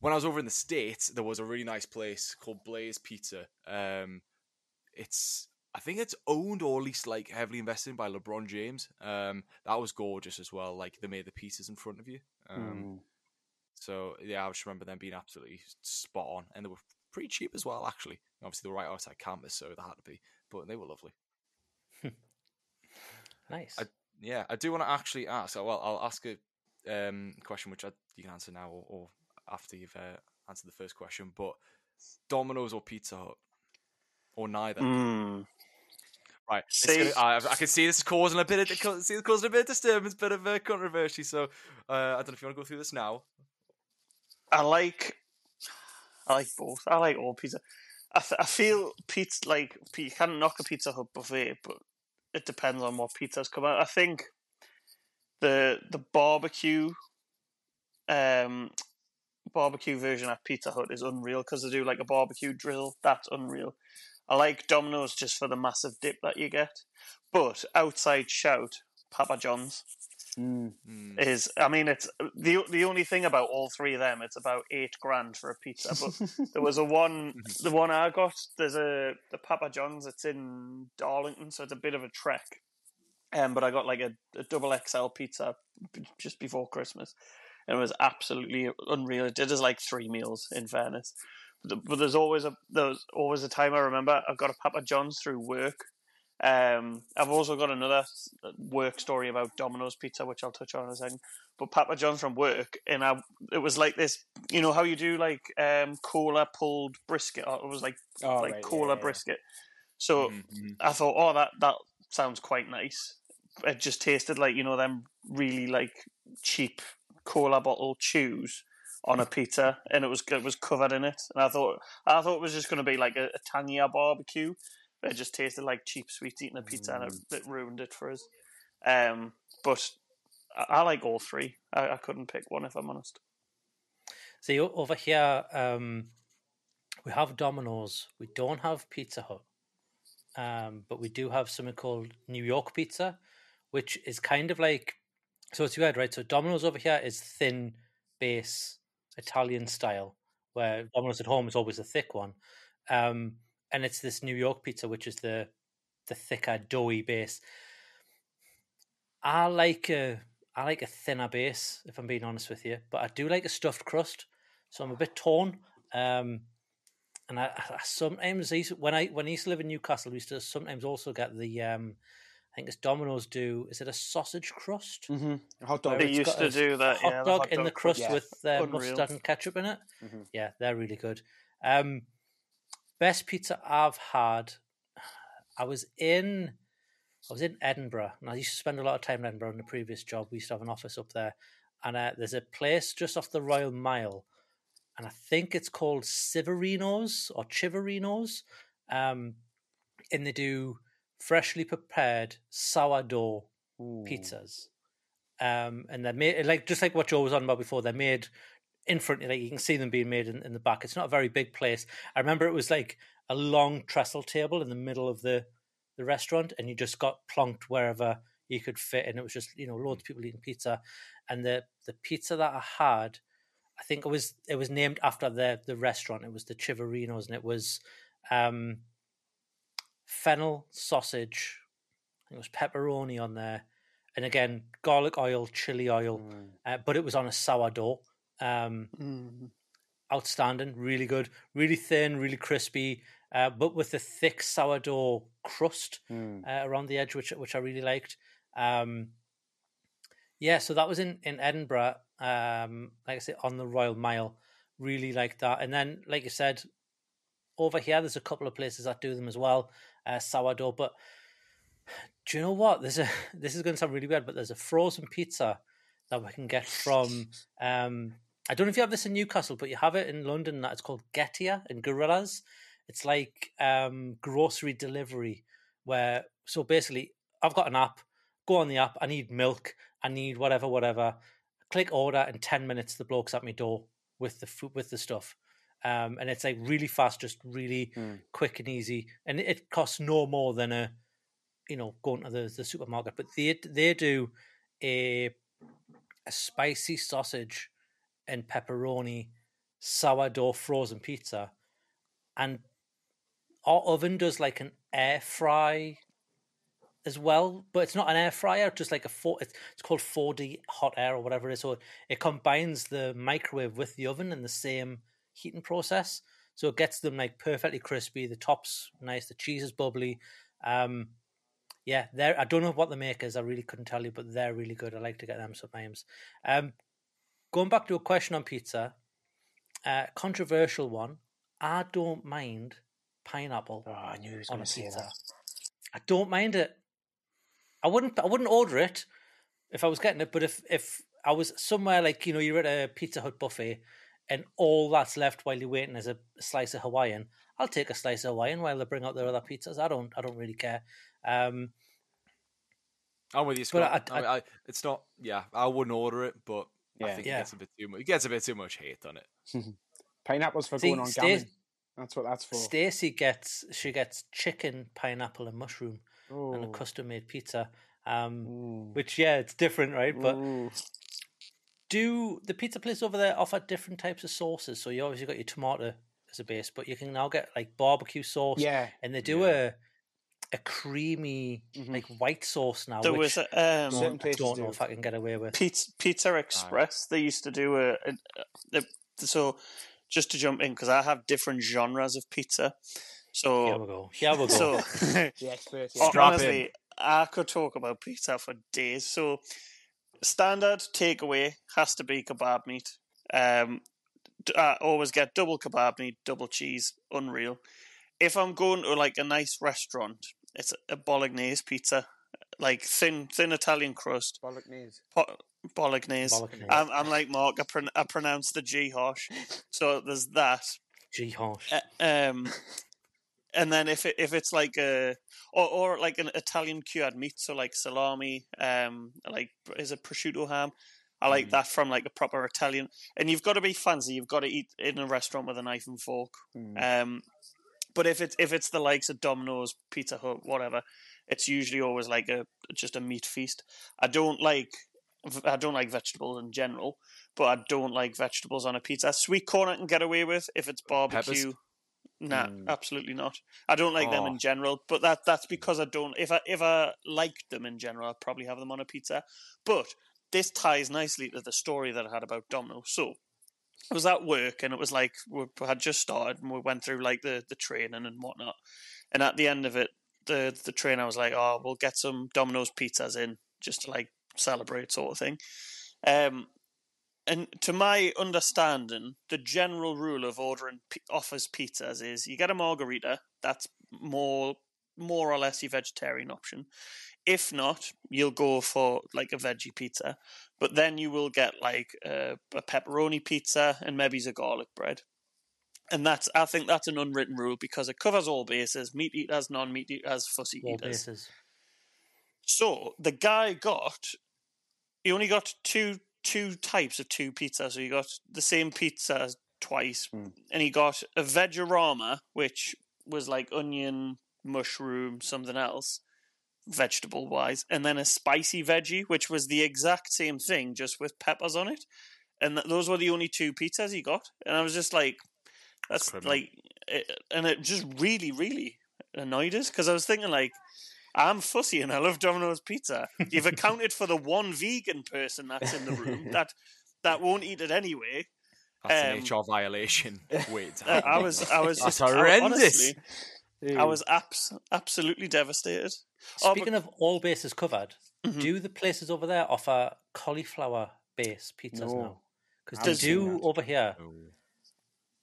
When I was over in the states, there was a really nice place called Blaze Pizza. Um, it's I think it's owned or at least like heavily invested in by LeBron James. Um, that was gorgeous as well. Like they made the pieces in front of you. Um, Mm. So yeah, I just remember them being absolutely spot on, and they were pretty cheap as well. Actually, obviously they were right outside campus, so they had to be, but they were lovely. Nice. I, yeah, I do want to actually ask. Well, I'll ask a um, question which I, you can answer now or, or after you've uh, answered the first question. But Domino's or Pizza Hut or neither? Mm. Right. Gonna- I, I can see this is causing a bit of see, causing a bit of disturbance, a bit of uh, controversy. So uh, I don't know if you want to go through this now. I like, I like both. I like all pizza. I, th- I feel pizza like you can't knock a Pizza Hut buffet, but it depends on what pizzas come out. I think the the barbecue, um, barbecue version at Pizza Hut is unreal because they do like a barbecue drizzle. That's unreal. I like Domino's just for the massive dip that you get, but outside shout Papa John's Mm. is I mean it's the the only thing about all three of them it's about eight grand for a pizza but there was a one the one I got there's a the Papa John's it's in Darlington so it's a bit of a trek um but I got like a, a double XL pizza just before Christmas and it was absolutely unreal it did us like three meals in fairness but, there's always a there's always a time I remember I've got a Papa John's through work um, I've also got another work story about Domino's Pizza, which I'll touch on in a second. But Papa John's from work, and I, it was like this. You know how you do like um, cola pulled brisket? Or it was like Oh, like right, cola yeah, yeah. brisket. So I thought, oh, that that sounds quite nice. It just tasted like you know them really like cheap cola bottle chews on a pizza, and it was it was covered in it. And I thought I thought it was just going to be like a, a Tanya barbecue. But it just tasted like cheap sweets eating a pizza, and it, it ruined it for us. Um, but I, I like all three. I, I couldn't pick one if I'm honest. See over here, um, we have Domino's. We don't have Pizza Hut, um, but we do have something called New York Pizza, which is kind of like so. It's weird, right? So Domino's over here is thin base Italian style, where Domino's at home is always a thick one, um, and it's this New York pizza, which is the the thicker doughy base. I like a I like a thinner base, if I'm being honest with you, but I do like a stuffed crust, so I'm a bit torn. Um, and I, I sometimes when I when I used to live in Newcastle, we used to sometimes also get the um, think it's Domino's do is it a sausage crust? Mm-hmm. Hot dog. They used to do that, Hot yeah, dog hot in the crust crust. with uh, mustard and ketchup in it. Mhm. Yeah, they're really good. Um, best pizza I've had. I was in I was in Edinburgh, and I used to spend a lot of time in Edinburgh in the previous job. We used to have an office up there, and uh, there's a place just off the Royal Mile, and I think it's called Civerino's or Chiverino's, um, and they do freshly prepared sourdough pizzas, um, and they're made like just like what Joe was on about before. They're made in front, like you can see them being made in, in the back. It's not a very big place. I remember it was like a long trestle table in the middle of the the restaurant, and you just got plonked wherever you could fit, and it was just you know loads of people eating pizza, and the the pizza that I had, I think it was it was named after the the restaurant. It was the Chiverinos, and it was um, fennel sausage. I think it was pepperoni on there, and again garlic oil, chili oil, uh, but it was on a sourdough. Um, Mm. outstanding, really good, really thin, really crispy, uh, but with a thick sourdough crust Mm. uh, around the edge, which which I really liked. Um, yeah, so that was in in Edinburgh. Um, like I said, on the Royal Mile, really liked that. And then, like you said, over here, there's a couple of places that do them as well, uh, sourdough. But do you know what? There's a this is going to sound really weird, but there's a frozen pizza that we can get from. Um, I don't know if you have this in Newcastle, but you have it in London. That it's called Getir and Gorillas. It's like um, grocery delivery, where so basically I've got an app. Go on the app. I need milk. I need whatever, whatever. Click order. and ten minutes, the bloke's at my door with the food with the stuff. Um, and it's like really fast, just really quick and easy, and it- costs no more than a, you know, going to the, the supermarket. But they they do a a spicy sausage and pepperoni sourdough frozen pizza, and our oven does like an air fry as well, but it's not an air fryer, just like a four. It's, it's called four D hot air or whatever it is. So it combines the microwave with the oven in the same heating process, so it gets them like perfectly crispy. The top's nice, the cheese is bubbly. Um, yeah, they're. I don't know what the makers. I really couldn't tell you, but they're really good. I like to get them sometimes. Um, going back to a question on pizza, uh, controversial one. I don't mind pineapple Oh, I knew he was on going a to say pizza. that. I don't mind it. I wouldn't. I wouldn't order it if I was getting it. But if if I was somewhere like you know you're at a Pizza Hut buffet and all that's left while you're waiting is a slice of Hawaiian, I'll take a slice of Hawaiian while they bring out their other pizzas. I don't. I don't really care. Um, I'm with you, But Scott. I- I, mean, I, it's not. Yeah, I wouldn't order it, but I think Yeah. it gets a bit too much. It gets a bit too much hate on it. Pineapples for See, going on Sta- gammon. That's what that's for. Stacy gets she gets chicken, pineapple, and mushroom, and a custom made pizza. Um, which yeah, it's different, right? But Ooh. Do the pizza place over there offer different types of sauces? So you obviously got your tomato as a base, but you can now get like barbecue sauce. Yeah. and they do a a creamy Mhm. like white sauce now. There which was a, um, Certain I don't know do. if I can get away with. Pizza, Pizza Express. They used to do a, a, a so just to jump in because I have different genres of pizza. So Here we So go. Here we go. so The expert. hon- Yeah. honestly, I could talk about pizza for days. So standard takeaway has to be kebab meat. Um, I always get double kebab meat, double cheese, unreal. If I'm going to like a nice restaurant, it's a bolognese pizza, like thin thin Italian crust. Bolognese. Po- Bolognese. Bolognese. I'm, I'm like Mark. I, pron- I pronounce the G harsh. So there's that. G harsh. Uh, um, and then if it, if it's like a or, or like an Italian cured meat, so like salami, um, like is it prosciutto ham? I like that from like a proper Italian. And you've got to be fancy. You've got to eat in a restaurant with a knife and fork. Mm. Um, but if it's if it's the likes of Domino's, Pizza Hut, whatever, it's usually always like a just a meat feast. I don't like I don't like vegetables in general, but I don't like vegetables on a pizza. Sweet corn I can get away with if it's barbecue. Nah, Mm. absolutely not. I don't like them Oh. in general, but that that's because I don't. If I if I liked them in general, I'd probably have them on a pizza. But this ties nicely to the story that I had about Domino. So I was at work and it was like we had just started and we went through like the, the training and whatnot. And at the end of it, the the trainer was like, "Oh, we'll get some Domino's pizzas in just to like celebrate, sort of thing." Um, and to my understanding, the general rule of ordering p- offers pizzas is you get a margarita. That's more more or less your vegetarian option. If not, you'll go for like a veggie pizza, but then you will get like a, a pepperoni pizza and maybe a garlic bread. And that's I think that's an unwritten rule because it covers all bases: meat eaters, non-meat eaters, fussy All eaters. bases. So the guy got he only got two two types of two pizzas. So he got the same pizza twice, hmm. and he got a vegorama, which was like onion, mushroom, something else, vegetable wise, and then a spicy veggie, which was the exact same thing, just with peppers on it. And th- those were the only two pizzas he got, and I was just like, "That's like," it, eh, and it just really, really annoyed us because I was thinking like. I'm fussy and I love Domino's pizza. You've accounted for the one vegan person that's in the room that that won't eat it anyway. That's Um, an HR violation. Wait, Uh, I was, I was That's just I- horrendous. honestly, I was abs- absolutely devastated. Oh, Speaking of all bases covered, Mhm. do the places over there offer cauliflower base pizzas No. now? Because they do over here.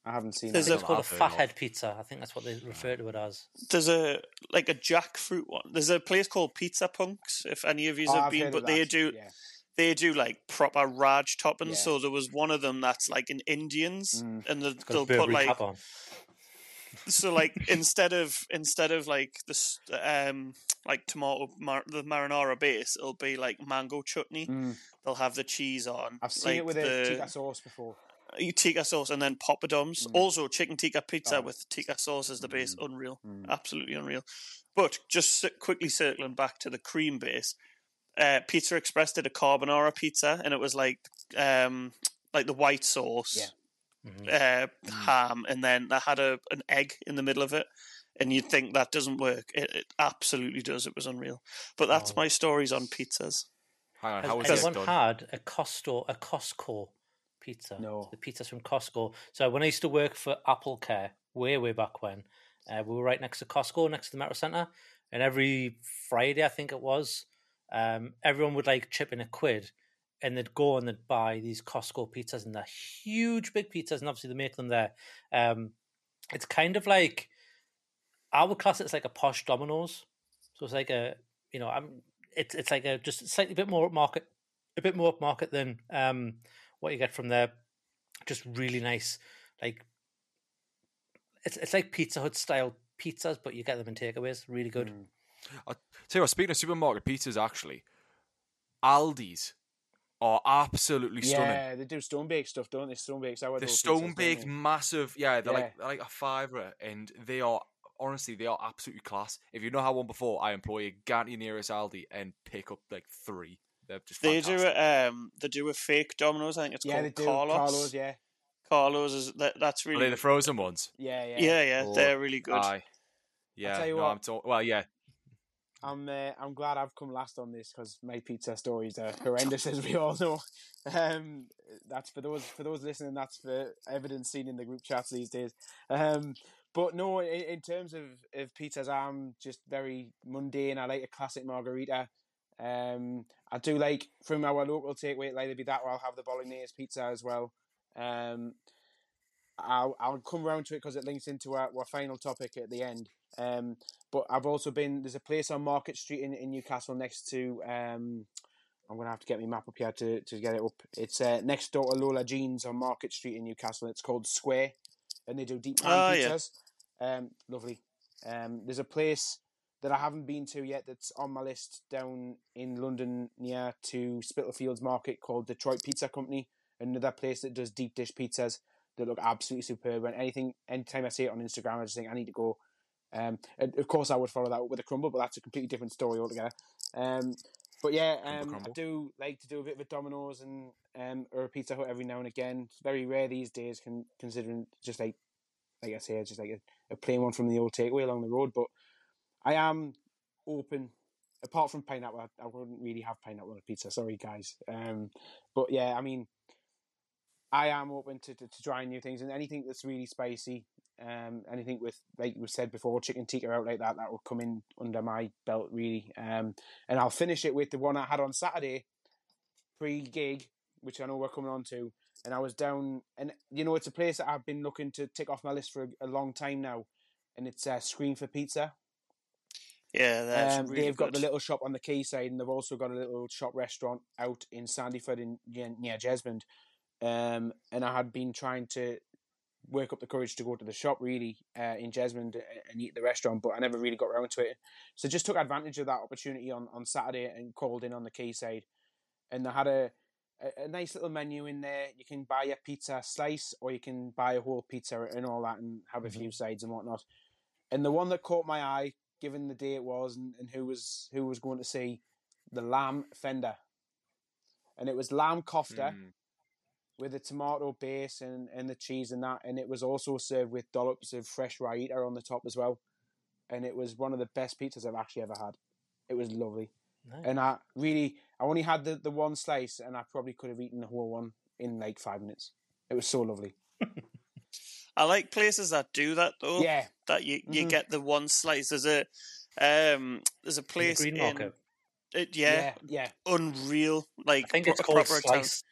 I haven't seen There's that. a- It's called a I've heard fathead pizza. I think that's what they refer to it as. there's a like a jackfruit one. There's a place called Pizza Punks. If any of you Oh, have I've been, but they that, do yeah. they do like proper Raj toppings. Yeah. So there was one of them that's like an Indians, Mm. and the, they'll put like on. so like instead of instead of like this um like tomato mar- the marinara base, it'll be like mango chutney. Mm. They'll have the cheese on. I've seen like it with the, a tikka sauce before. You tikka sauce and then poppadoms. Mm. Also, chicken tikka pizza Oh. with tikka sauce as the base. Unreal. Mm. Absolutely unreal. But just quickly circling back to the cream base, uh, Pizza Express did a carbonara pizza and it was like um, like the white sauce, Yeah. Mhm. uh, Mm. ham, and then that had a an egg in the middle of it. And you'd think that doesn't work. It, it absolutely does. It was unreal. But that's Oh. my stories on pizzas. Hang on, Has how was this anyone done? had a Costco a Costco pizza? No. The pizzas from Costco. So when I used to work for Apple Care, way way back when, uh, we were right next to Costco, next to the Metro Centre, and every Friday I think it was, um, everyone would like chip in a quid, and they'd go and they'd buy these Costco pizzas, and they're huge, big pizzas, and obviously they make them there. Um, it's kind of like I would class it as like a posh Domino's. So it's like a you know I'm it's it's like a just slightly bit more upmarket, a bit more upmarket than um what you get from there. Just really nice, like it's it's like Pizza Hut style pizzas, but you get them in takeaways. Really good. Mm. I'll tell you what, speaking of supermarket pizzas, actually, Aldi's are absolutely stunning. Yeah, they do stone baked stuff, don't they? Stone baked sourdough. The stone baked, massive. Yeah, they're Yeah. like they're like a fiver, and they are honestly they are absolutely class. If you know how one before, I employ you. Go to your nearest Aldi and pick up like three. They're just They fantastic. do a, um they do a fake Domino's. I think it's Yeah, they called do. Carlos. Carlos, yeah. Carlos is that, that's Are really they the frozen ones? Yeah, yeah. yeah yeah Oh, they're really good. Aye. Yeah, tell you no, what. I'm talking. Well, yeah, I'm uh, I'm glad I've come last on this because my pizza stories are horrendous, as we all know. Um, that's for those for those listening. That's for evidence seen in the group chats these days. Um, but no, in, in terms of, of pizzas, I'm just very mundane. I like a classic margarita. Um, I do like from our local takeaway, like it'll be that, or I'll have the bolognese pizza as well. Um, I'll I'll come round to it because it links into our, our final topic at the end. Um, but I've also been there's a place on Market Street in, in Newcastle next to um, I'm gonna have to get my map up here to, to get it up. It's uh, next door to Lola Jeans on Market Street in Newcastle. It's called Square, and they do deep pan Oh, yeah. pizzas. Um, lovely. Um, there's a place that I haven't been to yet that's on my list down in London near to Spitalfields Market called Detroit Pizza Company. Another place that does deep dish pizzas that look absolutely superb. And anything, anytime I see it on Instagram, I just think I need to go. Um, and of course, I would follow that up with a crumble, but that's a completely different story altogether. Um, but yeah, um, I do like to do a bit of a Domino's and um, or a Pizza Hut every now and again. It's very rare these days, con- considering just like like I say, it's just like a, a plain one from the old takeaway along the road. But I am open. Apart from pineapple, I, I wouldn't really have pineapple on a pizza. Sorry, guys. Um, but yeah, I mean, I am open to, to, to trying new things and anything that's really spicy. Um, anything with like we said before, chicken tikka out like that, that will come in under my belt really. Um, and I'll finish it with the one I had on Saturday, pre-gig, which I know we're coming on to. And I was down, and you know, it's a place that I've been looking to tick off my list for a, a long time now, and it's uh, Scream for Pizza. Yeah, that's Um, really they've got the little shop on the quayside, and they've also got a little shop restaurant out in Sandyford in near, Jesmond. Um, and I had been trying to work up the courage to go to the shop really uh, in Jesmond and eat the restaurant, but I never really got around to it. So just took advantage of that opportunity on, on Saturday and called in on the quayside. And they had a, a, a nice little menu in there. You can buy a pizza slice or you can buy a whole pizza and all that and have a few sides and whatnot. And the one that caught my eye, given the day it was and, and who was who was going to see the lamb fender. And it was lamb kofta Mm. with a tomato base and, and the cheese and that. And it was also served with dollops of fresh raita on the top as well. And it was one of the best pizzas I've actually ever had. It was lovely. Nice. And I really, I only had the, the one slice and I probably could have eaten the whole one in like five minutes. It was so lovely. I like places that do that though. Yeah. That you, you Mhm. get the one slice. There's a um there's a place Green in it, yeah, Yeah. unreal. Like I think it's a called proper Slice.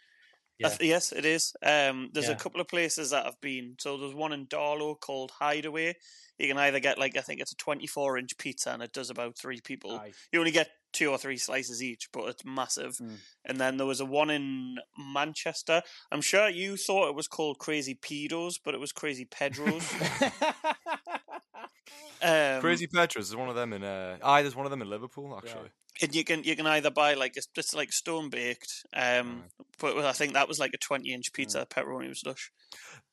I th- yes, it is. Um, there's Yeah. a couple of places that I've been. So there's one in Darlo called Hideaway. You can either get like I think it's a 24 inch pizza and it does about three people. Aye. You only get two or three slices each, but it's massive. Mm. And then there was a one in Manchester. I'm sure you thought it was called Crazy Pedos, but it was Crazy Pedros. um, Crazy Pedros. is one of them in. Uh, aye, there's one of them in Liverpool actually. And you can you can either buy like it's just like stone baked. Um, but I think that was like a 20 inch pizza. Pepperoni was lush.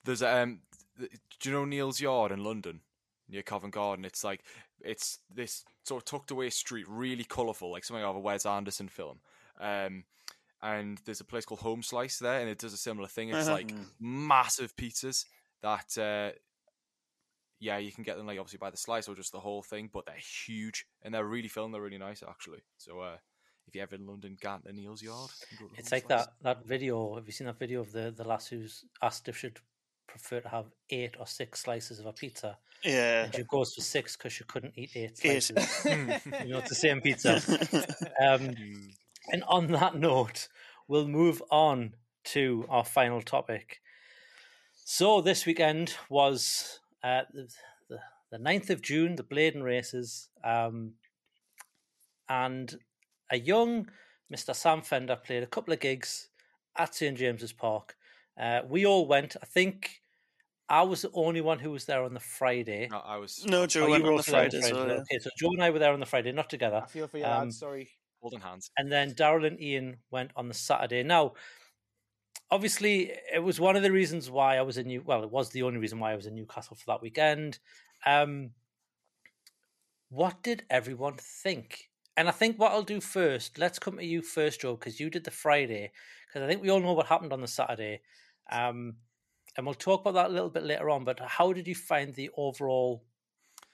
There's um, do you know Neal's Yard in London near Covent Garden? It's like it's this sort of tucked away street, really colourful, like something out of a Wes Anderson film. Um, and there's a place called Home Slice there, and it does a similar thing. It's Uh-huh. like massive pizzas that, uh, yeah, you can get them like obviously by the slice or just the whole thing, but they're huge and they're really filling. They're really nice actually. So uh, if you're ever in London, get to Neal's Yard. and go to It's like Slice. that that video. Have you seen that video of the the lass who's asked if she'd prefer to have eight or six slices of a pizza? Yeah. And she goes for six because she couldn't eat eight Eight. slices. you know, it's the same pizza. Um, and on that note, we'll move on to our final topic. So this weekend was uh, the, the the 9th of June, the Blaydon races, um, and a young Mr. Sam Fender played a couple of gigs at St James's Park. Uh, we all went. I think I was the only one who was there on the Friday. No, I was. No, Joe Oh, went you were on the also there Friday. So, yeah. Okay, so Joe and I were there on the Friday, not together. I feel for you, Um, lads. Sorry. Holding hands. And then Daryl and Iain went on the Saturday. Now, obviously, it was one of the reasons why I was in New. Well, it was the only reason why I was in Newcastle for that weekend. Um, what did everyone think? And I think what I'll do first, let's come to you first, Joe, because you did the Friday. Because I think we all know what happened on the Saturday. Um, and we'll talk about that a little bit later on. But how did you find the overall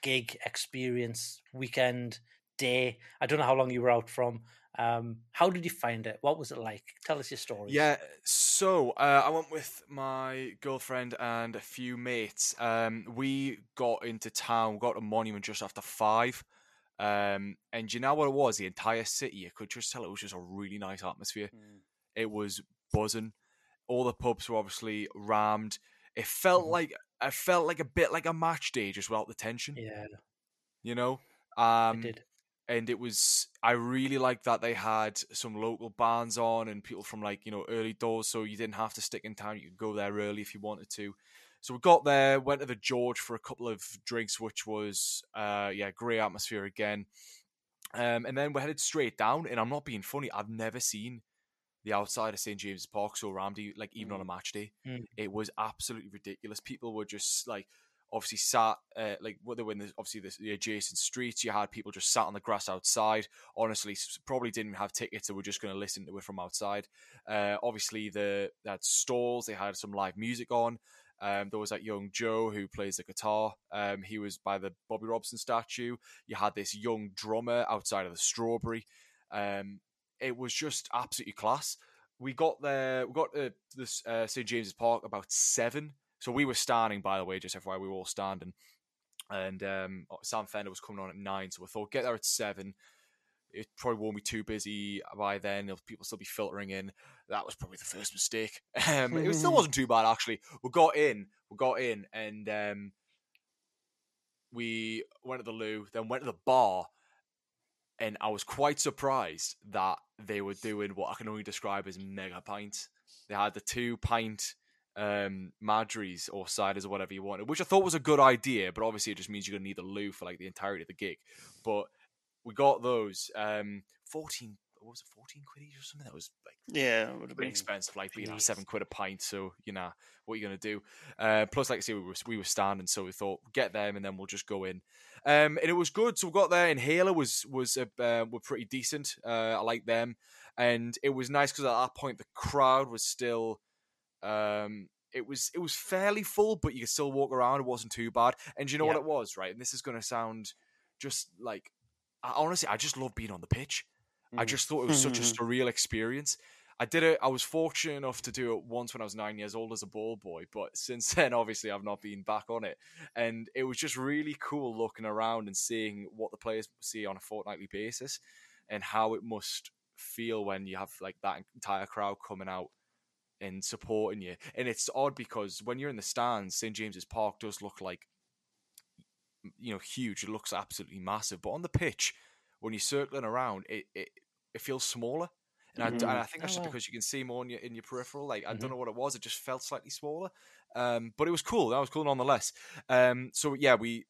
gig experience, weekend, day? I don't know how long you were out from. Um, how did you find it? What was it like? Tell us your story. Yeah, so uh, I went with my girlfriend and a few mates. Um, we got into town, got a monument just after five. Um, and you know what it was? The entire city, you could just tell it was just a really nice atmosphere. It was buzzing. All the pubs were obviously rammed. It felt like it felt like a bit like a match day, just without the tension. Yeah, You know, um, it did. And it was I really liked that they had some local bands on and people from like you know early doors, so you didn't have to stick in town. You could go there early if you wanted to. So we got there, went to the George for a couple of drinks, which was uh yeah great atmosphere again. Um, and then we headed straight down, and I'm not being funny. I've never seen the outside of St James's Park so rammed, like even on a match day. Mm. It was absolutely ridiculous. People were just like obviously sat uh, like what they were in the, obviously the, the adjacent streets. You had people just sat on the grass outside. Honestly, probably didn't have tickets. They were just going to listen to it from outside. Uh, obviously, the they had stalls. They had some live music on. Um, there was that young Joe who plays the guitar. Um, he was by the Bobby Robson statue. You had this young drummer outside of the Strawberry. Um, it was just absolutely class. We got there. We got to this uh, St James's Park about seven. So we were standing, by the way, just FYI, we were all standing. And um, Sam Fender was coming on at nine, so we thought get there at seven. It probably won't be too busy by then. People still be filtering in. That was probably the first mistake. Um, it still wasn't too bad actually. We got in, we got in, and um, we went to the loo, then went to the bar, and I was quite surprised that they were doing what I can only describe as mega pints. They had the two pint um Madris or ciders or whatever you wanted, which I thought was a good idea, but obviously it just means you're gonna need a loo for like the entirety of the gig. But we got those. Um fourteen what was it, fourteen quid or something? That was like Yeah, it would have been expensive, like you know, seven quid a pint. So you know, what are you gonna do? Uh, plus, like I say, we were we were standing, so we thought get them and then we'll just go in. Um, and it was good. So we got there. Inhaler was was uh, uh, were pretty decent. Uh, I like them, and it was nice because at that point the crowd was still. Um, it was it was fairly full, but you could still walk around. It wasn't too bad. And you know what it was, right? And this is going to sound just like I, honestly, I just love being on the pitch. I Mm. just thought it was such a surreal experience. I did it. I was fortunate enough to do it once when I was nine years old as a ball boy, but since then, obviously, I've not been back on it. And it was just really cool looking around and seeing what the players see on a fortnightly basis, and how it must feel when you have like that entire crowd coming out and supporting you. And it's odd because when you're in the stands, St James's Park does look like you know huge. It looks absolutely massive, but on the pitch, when you're circling around, it it, it feels smaller. And, I, and I think that's Oh, just because you can see more in your in your peripheral. Like I Mhm. don't know what it was; it just felt slightly smaller. Um, but it was cool. That was cool nonetheless. Um, so yeah, we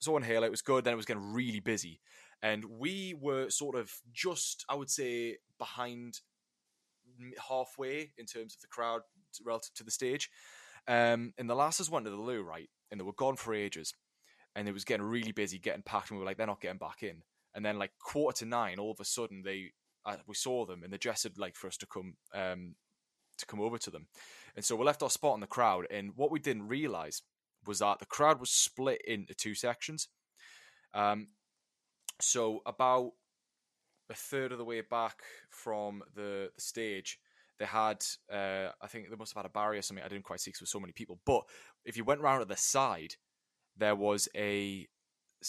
saw Inhaler. It was good. Then it was getting really busy, and we were sort of just, I would say, behind halfway in terms of the crowd relative to the stage. Um, and the lasses went to the loo, right? And they were gone for ages. And it was getting really busy, getting packed, and we were like, they're not getting back in. And then, like quarter to nine, all of a sudden, they uh, we saw them, and they gestured like for us to come um, to come over to them. And so we left our spot in the crowd. And what we didn't realize was that the crowd was split into two sections. Um, so about a third of the way back from the, the stage, they had, uh, I think they must have had a barrier or something. I didn't quite see because there were so many people. But if you went round to the side, there was a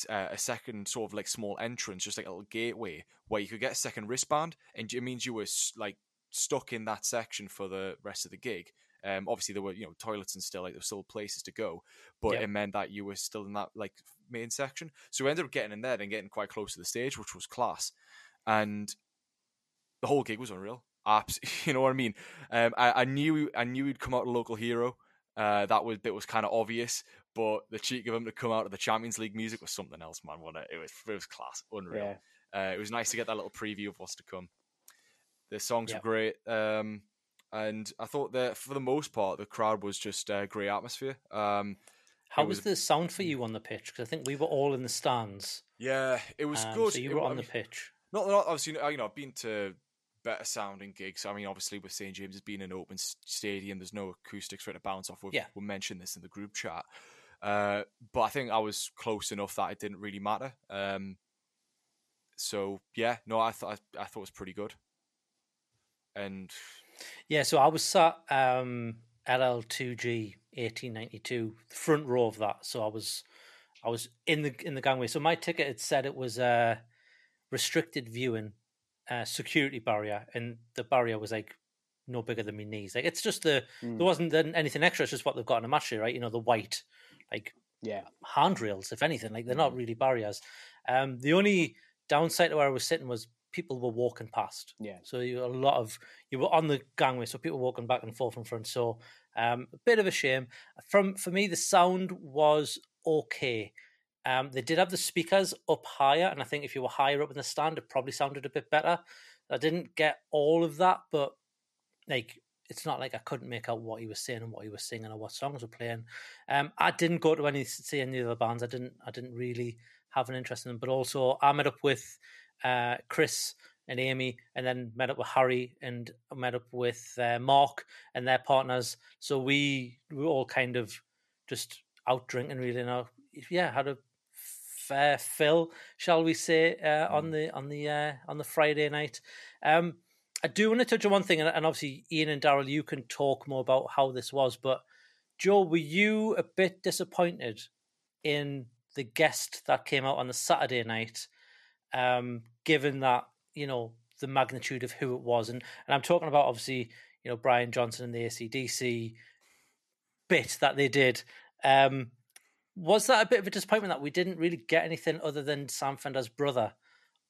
uh, a second sort of like small entrance, just like a little gateway where you could get a second wristband, and it means you were like stuck in that section for the rest of the gig. Um, obviously there were you know toilets and still like there were still places to go, but Yep. it meant that you were still in that like main section. So we ended up getting in there and getting quite close to the stage, which was class, and the whole gig was unreal. Abs- you know what I mean? Um, I, I knew I knew he'd come out a local hero. Uh, that was bit was kind of obvious, but the cheek of him to come out of the Champions League music was something else, man. Wasn't it? It was it was class, unreal. Uh, it was nice to get that little preview of what's to come. The songs Yeah. were great, um, and I thought that for the most part, the crowd was just a great atmosphere. Um, How it was, the sound for you on the pitch? Because I think we were all in the stands. yeah, it was um, good. So you were wa- on I the pitch. Not, not obviously, you know, I've been to better sounding gigs. I mean, obviously, with St James's being an open stadium, there's no acoustics for it to bounce off. We've, Yeah. we mentioned this in the group chat. Uh, but I think I was close enough that it didn't really matter. Um, so yeah, no, I thought I, thought it was pretty good. And Yeah, so I was sat um, LL2G 1892, front row of that. So I was, I was in the in the gangway. So my ticket had said it was a restricted viewing, uh, security barrier, and the barrier was like no bigger than my knees. Like it's just the Mm. there wasn't anything extra. It's just what they've got in a match day, right? You know, the white like Yeah. handrails, if anything. Like they're not Mm. really barriers. Um, the only downside to where I was sitting was people were walking past. Yeah. So you a lot of you were on the gangway, so people walking back and forth in front. So um, a bit of a shame. From for me, the sound was okay. Um, they did have the speakers up higher, and I think if you were higher up in the stand, it probably sounded a bit better. I didn't get all of that, but like it's not like I couldn't make out what he was saying and what he was singing or what songs were playing. Um, I didn't go to any see any of the bands. I didn't. I didn't really have an interest in them. But also, I met up with uh, Chris and Amy, and then met up with Harry and met up with uh, Mark and their partners. So we we were all kind of just out drinking, really. Now, yeah, had a fair fill, shall we say, uh, on the on the uh, on the Friday night. Um, I do want to touch on one thing, and, and obviously, Iain and Daryl, you can talk more about how this was. But Joe, were you a bit disappointed in the guest that came out on the Saturday night, um, given that you know the magnitude of who it was, and and I'm talking about obviously you know Brian Johnson and the ACDC bit that they did. Um, was that a bit of a disappointment that we didn't really get anything other than Sam Fender's brother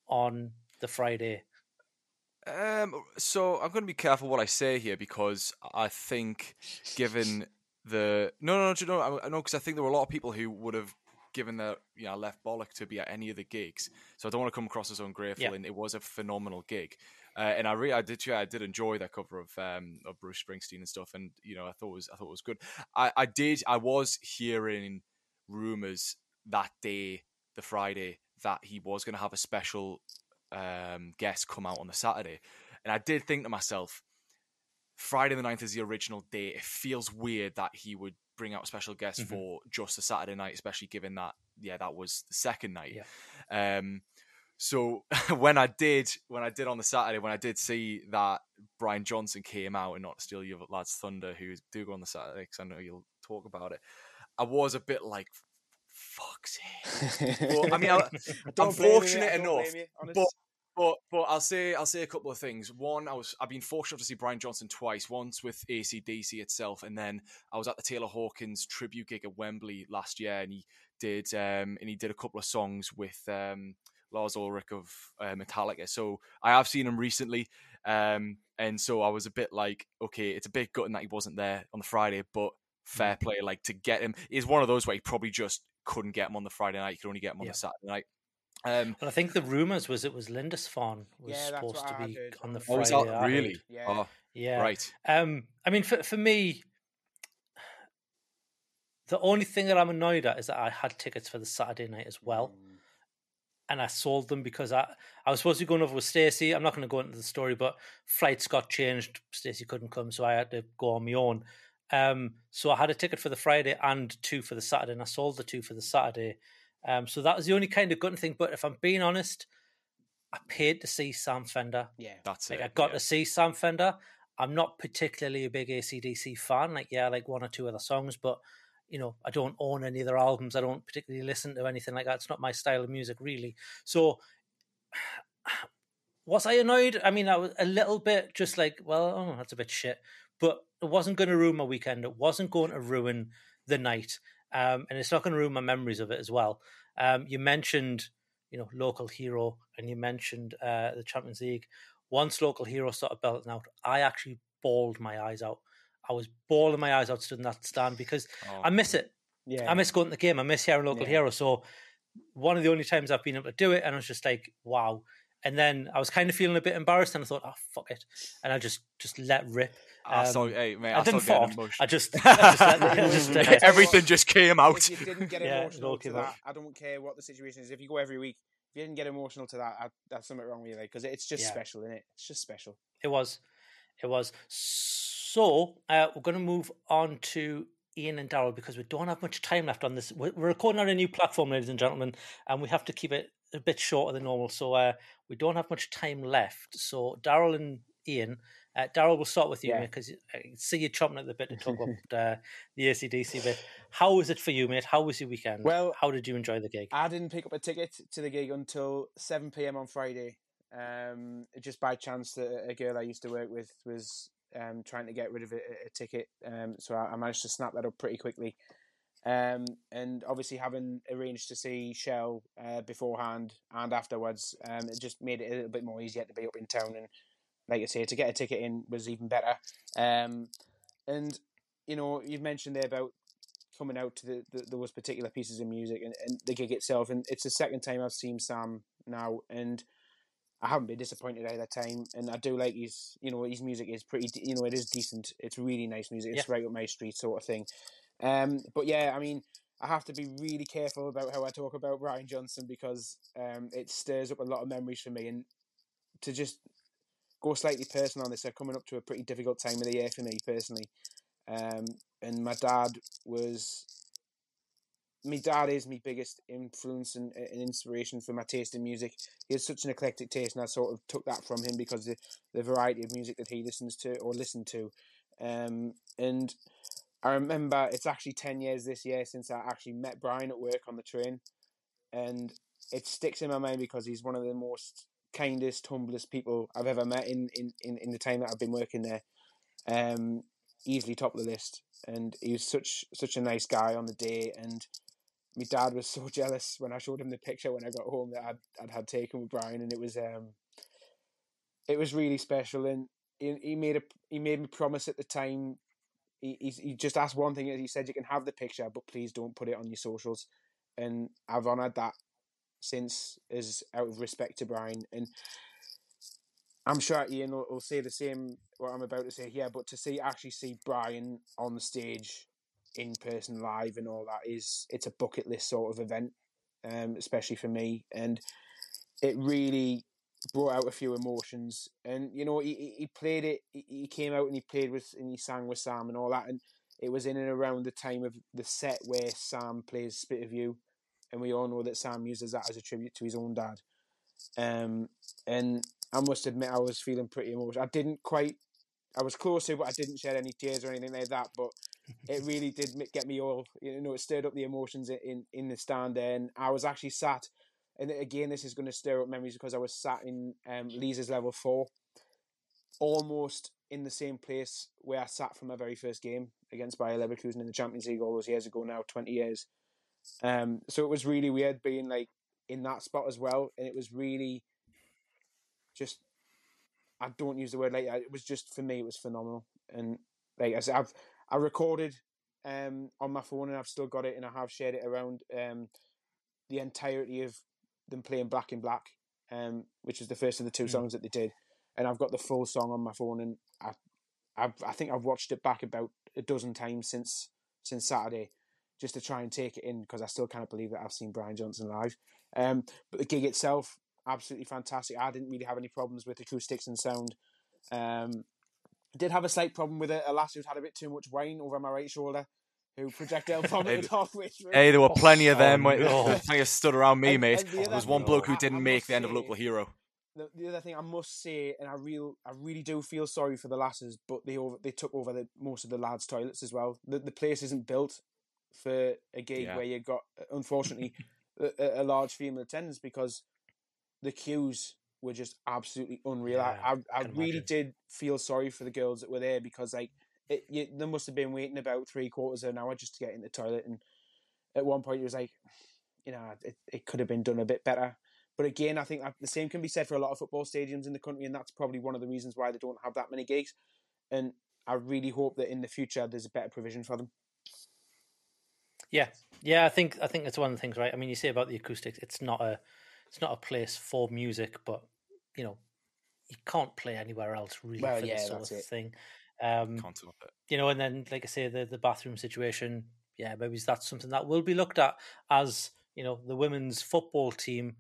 on the Friday? Um, so I'm going to be careful what I say here because I think, given the no, no, no, no, I know because I think there were a lot of people who would have given their you know left bollock to be at any of the gigs. So I don't want to come across as ungrateful, Yeah. and it was a phenomenal gig. Uh, and I really, I did, yeah, I did enjoy that cover of um, of Bruce Springsteen and stuff, and you know, I thought it was, I thought it was good. I, I did, I was hearing rumors that day, the Friday, that he was going to have a special um, guest come out on the Saturday, and I did think to myself, Friday the 9th is the original day. It feels weird that he would bring out a special guest Mhm. for just a Saturday night, especially given that, yeah, that was the second night. Yeah. Um, so when I did, when I did on the Saturday, when I did see that Brian Johnson came out and not steal your lads' thunder, who do go on the Saturday, because I know you'll talk about it, I was a bit like, fuck's sake. Well, I mean, I, Don't I'm blame me, fortunate enough, you, but but but I'll say I'll say a couple of things. One, I was I've been fortunate to see Brian Johnson twice. Once with ACDC itself, and then I was at the Taylor Hawkins tribute gig at Wembley last year, and he did um and he did a couple of songs with um Lars Ulrich of uh, Metallica. So I have seen him recently, um and so I was a bit like, okay, it's a bit gutting that he wasn't there on the Friday, but fair play, like to get him is one of those where he probably just couldn't get him on the Friday night. You could only get him on Yeah. the Saturday night. Um, But I think the rumors was it was Lindisfarne was Yeah, supposed to be on the on oh, Friday. that really? Yeah. Oh, Yeah. right. Um, I mean, for for me, the only thing that I'm annoyed at is that I had tickets for the Saturday night as well, Mm. and I sold them because I I was supposed to be going over with Stacey. I'm not going to go into the story, but flights got changed. Stacey couldn't come, so I had to go on my own. Um, so I had a ticket for the Friday and two for the Saturday, and I sold the two for the Saturday. Um, so that was the only kind of good thing. But if I'm being honest, I paid to see Sam Fender. Yeah. That's Like it. I got yeah. to see Sam Fender. I'm not particularly a big ACDC fan. Like, yeah, I like one or two other songs, but you know, I don't own any of their albums. I don't particularly listen to anything like that. It's not my style of music, really. So, was I annoyed? I mean, I was a little bit just like, well, oh, that's a bit shit. But it wasn't going to ruin my weekend. It wasn't going to ruin the night, um, and it's not going to ruin my memories of it as well. Um, you mentioned, you know, local hero, and you mentioned uh, the Champions League. Once local hero started belting out, I actually bawled my eyes out. I was bawling my eyes out stood in that stand because Oh. I miss it. Yeah. I miss going to the game. I miss hearing local Yeah. hero. So one of the only times I've been able to do it, and I was just like, wow. And then I was kind of feeling a bit embarrassed, and I thought, oh fuck it, and I just just let rip. I saw, Um, hey, mate, I I, didn't started getting fart. emotional. I just, I just, I just uh, Everything just came out. If you didn't get emotional okay, to but- that, I don't care what the situation is. If you go every week, if you didn't get emotional to that, I, that's something wrong with you, like, because it's just Yeah. special, isn't it? It's just special. It was. It was. So uh, we're going to move on to Iain and Daryl because we don't have much time left on this. We're we're recording on a new platform, ladies and gentlemen, and we have to keep it a bit shorter than normal. So uh, we don't have much time left. So Daryl and Iain, uh, Daryl, we'll start with you, Yeah. mate, because I can see you chomping at the bit to talk about uh, the ACDC bit. How was it for you, mate? How was your weekend? Well, how did you enjoy the gig? I didn't pick up a ticket to the gig until 7 p.m. on Friday. Um, just by chance, that a girl I used to work with was um, trying to get rid of a, a ticket, um, so I, I managed to snap that up pretty quickly. Um, and obviously, having arranged to see Shell uh, beforehand and afterwards, um, it just made it a little bit more easier to be up in town. And like I say, to get a ticket in was even better. Um, and you know, you've mentioned there about coming out to the, the those particular pieces of music and, and the gig itself. And it's the second time I've seen Sam now, and I haven't been disappointed either time. And I do like his, you know, his music is pretty, you know, it is decent. It's really nice music. It's Yeah. right up my street, sort of thing. Um, but yeah, I mean, I have to be really careful about how I talk about Brian Johnson because um, it stirs up a lot of memories for me. And to just go slightly personal on this, they're coming up to a pretty difficult time of the year for me personally. Um, and my dad was my dad is my biggest influence and, and inspiration for my taste in music. He has such an eclectic taste, and I sort of took that from him because the the variety of music that he listens to or listened to. Um, and I remember it's actually ten years this year since I actually met Brian at work on the train, and it sticks in my mind because he's one of the most kindest, humblest people I've ever met in, in, in, the time that I've been working there. Um, easily top of the list, and he was such such a nice guy on the day, and my dad was so jealous when I showed him the picture when I got home that I'd, I'd had taken with Brian, and it was um, it was really special. And he, he made a he made me promise at the time. He, he he just asked one thing. He said, "You can have the picture, but please don't put it on your socials." And I've honoured that since, as out of respect to Brian. And I'm sure Iain will, will say the same what I'm about to say here. But to see actually see Brian on the stage in person live and all that is it's a bucket list sort of event, um, especially for me. And it really brought out a few emotions. And you know, he he played it. He came out and he played with and he sang with Sam and all that. And it was in and around the time of the set where Sam plays Spit of You, and we all know that Sam uses that as a tribute to his own dad. Um, and I must admit, I was feeling pretty emotional. I didn't quite. I was close to, but I didn't shed any tears or anything like that. But it really did get me all. You know, it stirred up the emotions in in the stand there, and I was actually sat. And again, this is going to stir up memories because I was sat in um, Leazes level four, almost in the same place where I sat for my very first game against Bayer Leverkusen in the Champions League all those years ago now, 20 years. Um, so it was really weird being like in that spot as well. And it was really just, I don't use the word like it was just, for me, it was phenomenal. And like I said, I've, I recorded um, on my phone and I've still got it and I have shared it around um, the entirety of them playing Back in Black, um, which was the first of the two mm. songs that they did. And I've got the full song on my phone and I, I've, I think I've watched it back about a dozen times since since Saturday, just to try and take it in because I still can't believe that I've seen Brian Johnson live. Um, but the gig itself, absolutely fantastic. I didn't really have any problems with acoustics and sound. Um, did have a slight problem with a, a lass who'd had a bit too much wine over my right shoulder. Who projectile vomited halfway through. Hey, there were plenty of them. Oh, no. plenty of stood around me, and, mate. And there was one bloke who didn't make the end of Local Hero the, the other thing I must say, and I real I really do feel sorry for the lasses, but they over they took over the most of the lads' toilets as well. The the place isn't built for a gig yeah. where you got unfortunately a, a, large female attendance because the queues were just absolutely unreal. Yeah, I I, I really imagine. did feel sorry for the girls that were there because like it, you, they must have been waiting about three quarters of an hour just to get in the toilet, and at one point it was like, you know, it, it could have been done a bit better. But again, I think the same can be said for a lot of football stadiums in the country, and that's probably one of the reasons why they don't have that many gigs. And I really hope that in the future there's a better provision for them. Yeah, yeah, I think I think that's one of the things, right? I mean, you say about the acoustics, it's not a it's not a place for music, but you know, you can't play anywhere else really well, for yeah, this sort of it. thing. Um, can't it. You know, and then like I say, the the bathroom situation, yeah, maybe that's something that will be looked at as you know the women's football team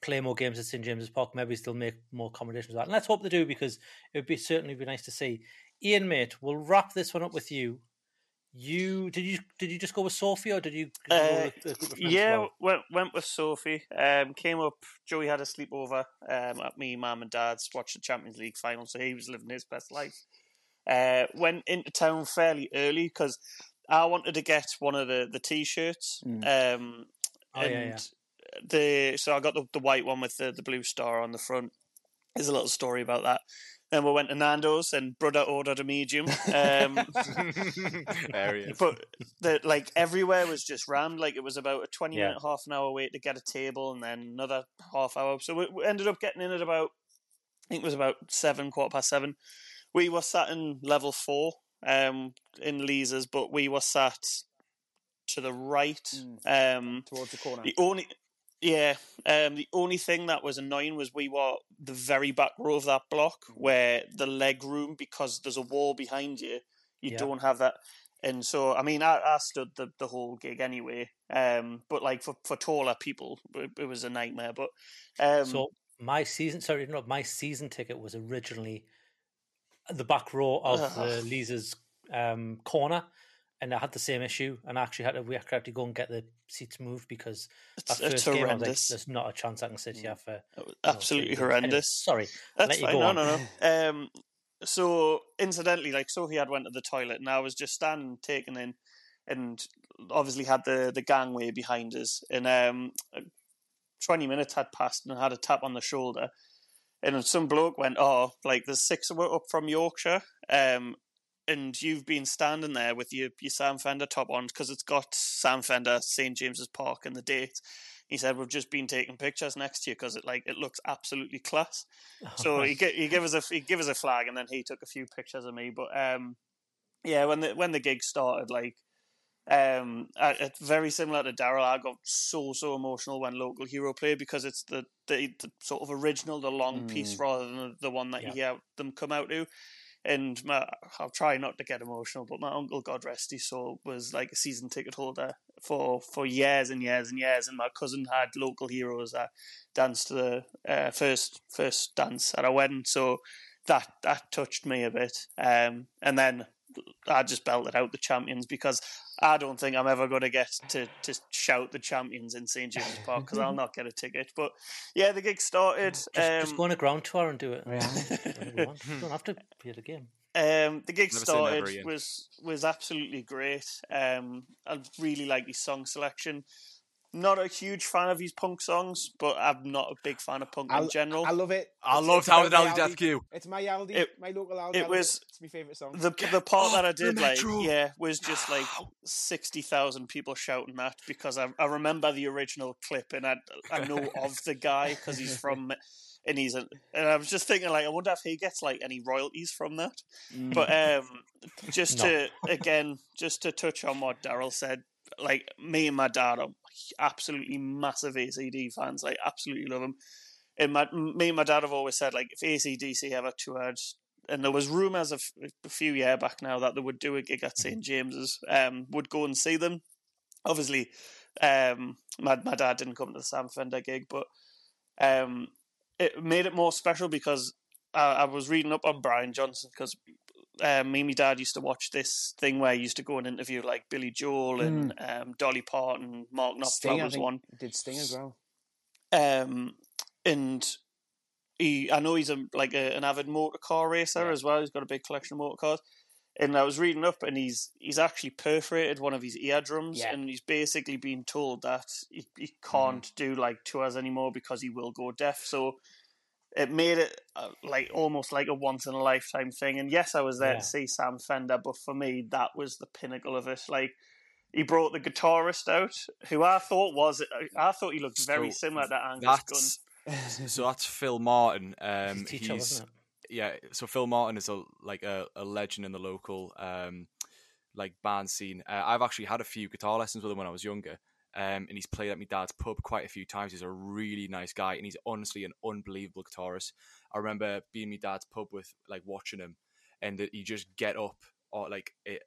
play more games at St James's Park. Maybe they'll make more accommodations for that. And let's hope they do because it would be certainly be nice to see. Iain, mate, we'll wrap this one up with you. You did you did you just go with Sophie or did you? Uh, yeah, well? went went with Sophie. Um, came up. Joey had a sleepover um, at me, mum, and dad's. Watched the Champions League final, so he was living his best life. Uh, went into town fairly early because I wanted to get one of the the t-shirts. Mm. Um, oh, and yeah, yeah the so I got the, the white one with the, the blue star on the front. There's a little story about that. Then we went to Nando's and brother ordered a medium. Um, but the, like everywhere was just rammed. Like it was about a twenty yeah. minute, half an hour wait to get a table, and then another half hour. So we, we ended up getting in at about, I think it was about seven, quarter past seven. We were sat in level four um, in Leazes, but we were sat to the right, mm. um, towards the corner. The only yeah, um, the only thing that was annoying was we were the very back row of that block where the leg room, because there's a wall behind you, you yeah. don't have that. And so, I mean, I, I stood the, the whole gig anyway. Um, but like for, for taller people, it, it was a nightmare. But um, so my season, sorry, no, my season ticket was originally the back row of uh, the Leazes um, corner and I had the same issue, and I actually had to we had to go and get the seats moved because that it's, first game I was like, "There's not a chance I can sit here for." Absolutely know, horrendous. Anyway, sorry, that's fine. no, no, no, um, so incidentally, like Sophie had went to the toilet, and I was just standing taking in, and obviously had the the gangway behind us, and um, twenty minutes had passed, and I had a tap on the shoulder, and some bloke went, "Oh, like there's six of up from Yorkshire." Um, and you've been standing there with your your Sam Fender top on because it's got Sam Fender St James's Park and the date. He said we've just been taking pictures next to you because it like it looks absolutely class. So he he gave us a he gave us a flag and then he took a few pictures of me. But um, yeah, when the when the gig started, like um, I, very similar to Daryl. I got so so emotional when Local Hero played because it's the the, the sort of original, the long piece Mm. rather than the, the one that you hear them come out to. And my, I'll try not to get emotional, but my uncle, God rest his soul, was like a season ticket holder for, for years and years and years. And my cousin had local heroes that danced the uh, first first dance at a wedding, so that that touched me a bit. Um, and then I just belted out the champions because I don't think I'm ever going to get to, to shout the champions in St James's Park because I'll not get a ticket. But yeah, the gig started. Just, um, just go on a ground tour and do it. Yeah. You want. You don't have to play the game. Um, the gig Never started was was absolutely great. Um, I really like his song selection. Not a huge fan of his punk songs, but I'm not a big fan of punk I, in general. I love it. I It's- loved it's how the my Aldi Death Aldi. Queue. It's my Aldi, It- my local Aldi. it was- It's my favourite song. the the part that I did like, yeah, was just like sixty thousand people shouting that because I I remember the original clip and I I know of the guy because he's from and he's a, and I was just thinking like I wonder if he gets like any royalties from that. Mm. But um, just No. to again, just to touch on what Daryl said, like me and my dad are absolutely massive ACD fans. Like absolutely love them. And my me and my dad have always said like if ACDC ever toured, and there was rumours of a few year back now that they would do a gig at St James's, um, would go and see them. Obviously, um, my my dad didn't come to the Sam Fender gig, but um, it made it more special because I, I was reading up on Brian Johnson because um, me and my dad used to watch this thing where he used to go and interview like Billy Joel and um, Dolly Parton, Mark Mm. Knopfler was one. did Sting as well. Um, and he, I know he's a like a, an avid motor car racer as well. He's got a big collection of motor cars. And I was reading up, and he's he's actually perforated one of his eardrums, Yeah. and he's basically been told that he, he can't do like tours anymore because he will go deaf. So it made it uh, like almost like a once in a lifetime thing. And yes, I was there Yeah. to see Sam Fender, but for me, that was the pinnacle of it. Like he brought the guitarist out, who I thought was I thought he looked very So similar to Angus Gunn. So that's Phil Martin. Um, His teacher, he's yeah. So Phil Martin is a like a, a legend in the local um like band scene. Uh, I've actually had a few guitar lessons with him when I was younger. Um, and he's played at my dad's pub quite a few times. He's a really nice guy, and he's honestly an unbelievable guitarist. I remember being my dad's pub with like watching him, and that he just get up or like it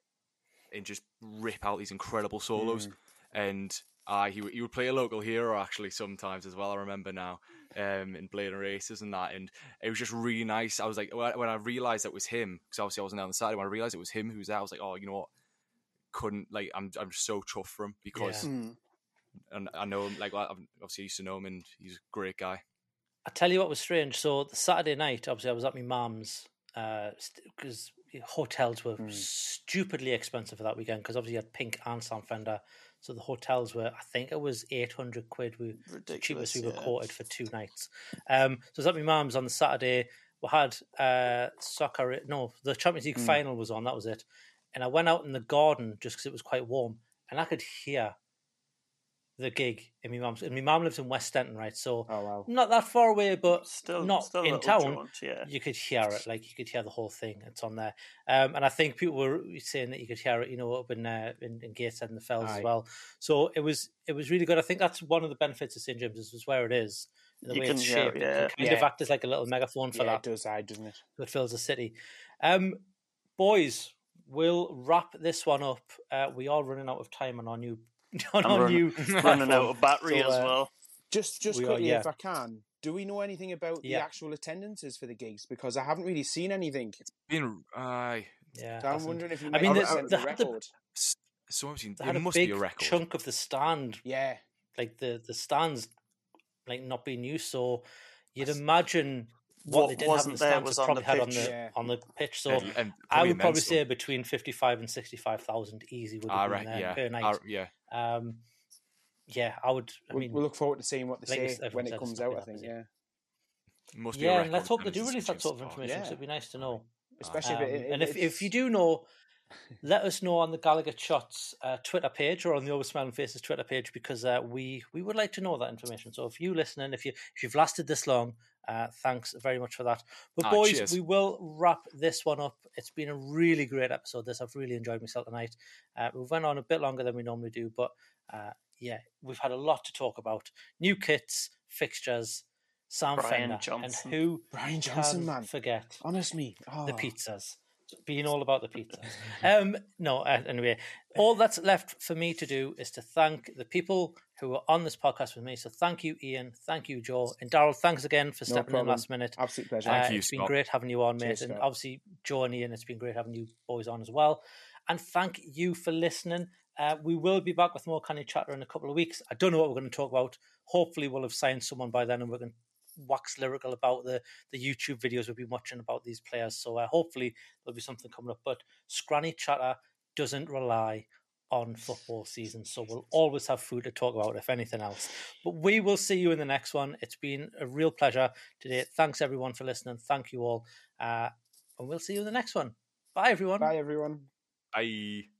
and just rip out these incredible solos. And uh, he would- he would play a local hero actually sometimes as well. I remember now, um, in Blaydon Races and that, and it was just really nice. I was like, when I- when I realized it was him, because obviously I wasn't there on the Saturday. When I realized it was him who was there, I was like, oh, you know what? Couldn't like I'm I'm so chuffed for him because Yeah. Mm. And I know him like I've obviously used to know him and he's a great guy. I tell you what was strange. So the Saturday night, obviously, I was at my mum's because hotels were stupidly expensive for that weekend. Because obviously, you had Pink and Sam Fender, so the hotels were. I think it was eight hundred quid. We the cheapest we were yeah. quoted for two nights. Um, so I was at my mum's on the Saturday. We had uh, soccer. No, the Champions League final was on. That was it. And I went out in the garden just because it was quite warm, and I could hear the gig in my mum's. And my mum lives in West Denton, right? So Oh wow. not that far away, but Still, not still in town. jaunt, yeah. You could hear it, like you could hear the whole thing. It's on there, um, and I think people were saying that you could hear it, you know, up in uh, in, in Gateshead and the Fells Aye. as well. So it was it was really good. I think that's one of the benefits of St James's is where it is, the You way can it's hear shaped. it, It yeah. can kind of act as like a little megaphone for Yeah, that. it does, I doesn't it? So it fills the city. Um, boys, we'll wrap this one up. Uh, we are running out of time on our new on I'm our run- new running out of battery So, as uh, well. Just, just We are, quickly, yeah. if I can, do we know anything about Yeah. the actual attendances for the gigs? Because I haven't really seen anything. Been aye. Yeah, So I'm wondering if you I mean, have the- the- the the- record. S- So obviously They it had a must big be a record. chunk of the stand Yeah, like the the stands like not being used. So you'd imagine what, What they didn't have in the there stands was was on probably the had on the Yeah. on the pitch. So And- and I would probably immense, say between fifty five and sixty five thousand easy would I have been there yeah, per night. I- yeah. Um, yeah, I would. I we'll, mean, we'll look forward to seeing what they like say when it comes out. I think. Yeah. Must be yeah, and let's hope they do release that sort of information. Yeah. So it'd be nice to know. especially Um, if it, and if, if you do know, let us know on the Gallagher Shots uh, Twitter page or on the Over Smiling Faces Twitter page because uh, we we would like to know that information. So if you listening, if you if you've lasted this long, uh, thanks very much for that. But Ah, boys, cheers. we will wrap this one up. It's been a really great episode. This I've really enjoyed myself tonight. Uh, we went on a bit longer than we normally do, but uh, yeah, we've had a lot to talk about. New kits, fixtures, Sam Brian Fender, Johnson. and who Brian Johnson, can man. forget honest me, oh. the pizzas. Being all about the pizza. um, no, uh, anyway, all that's left for me to do is to thank the people who were on this podcast with me. So thank you, Iain. Thank you, Joe. And Daryl, thanks again for No stepping in last minute. Absolute pleasure. Thank Uh, you, It's been great having you on, mate. Cheers, and Scott. obviously, Joe and Iain, it's been great having you boys on as well. And thank you for listening. Uh, we will be back with more Canny Chatta in a couple of weeks. I don't know what we're going to talk about. Hopefully, we'll have signed someone by then and we're going to wax lyrical about the, the YouTube videos we've been watching about these players. So uh, hopefully, there'll be something coming up. But Scranny Chatta doesn't rely on football season. So we'll always have food to talk about, if anything else. But we will see you in the next one. It's been a real pleasure today. Thanks, everyone, for listening. Thank you all. Uh, and we'll see you in the next one. Bye, everyone. Bye, everyone. Bye.